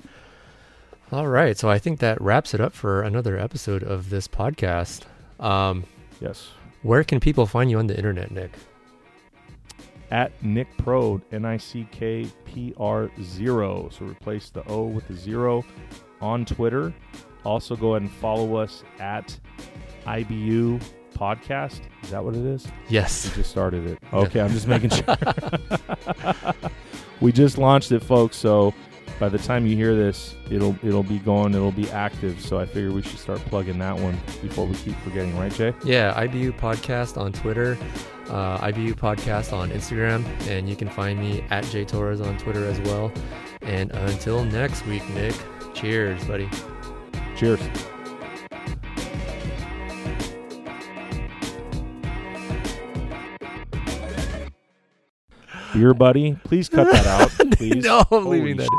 All right, so I think that wraps it up for another episode of this podcast. Um, Yes. where can people find you on the internet, Nick? At Nick Pro, N I C K P R zero. So replace the O with the zero on Twitter. Also, go ahead and follow us at IBU Podcast. Is that what it is? Yes. We just started it. Okay, I'm just making sure. we just launched it, folks. So by the time you hear this, it'll it'll be gone. It'll be active. So I figure we should start plugging that one before we keep forgetting, right, Jay? Yeah, IBU Podcast on Twitter, uh, IBU Podcast on Instagram, and you can find me at Jay Torres on Twitter as well. And until next week, Nick, cheers, buddy. Cheers. Beer buddy, please cut that out. Please. no, I'm Holy leaving that.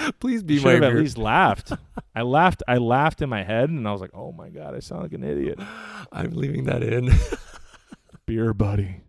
Please be You my have at least laughed. I laughed. I laughed in my head, and I was like, "Oh my god, I sound like an idiot." I'm leaving that in. Beer buddy.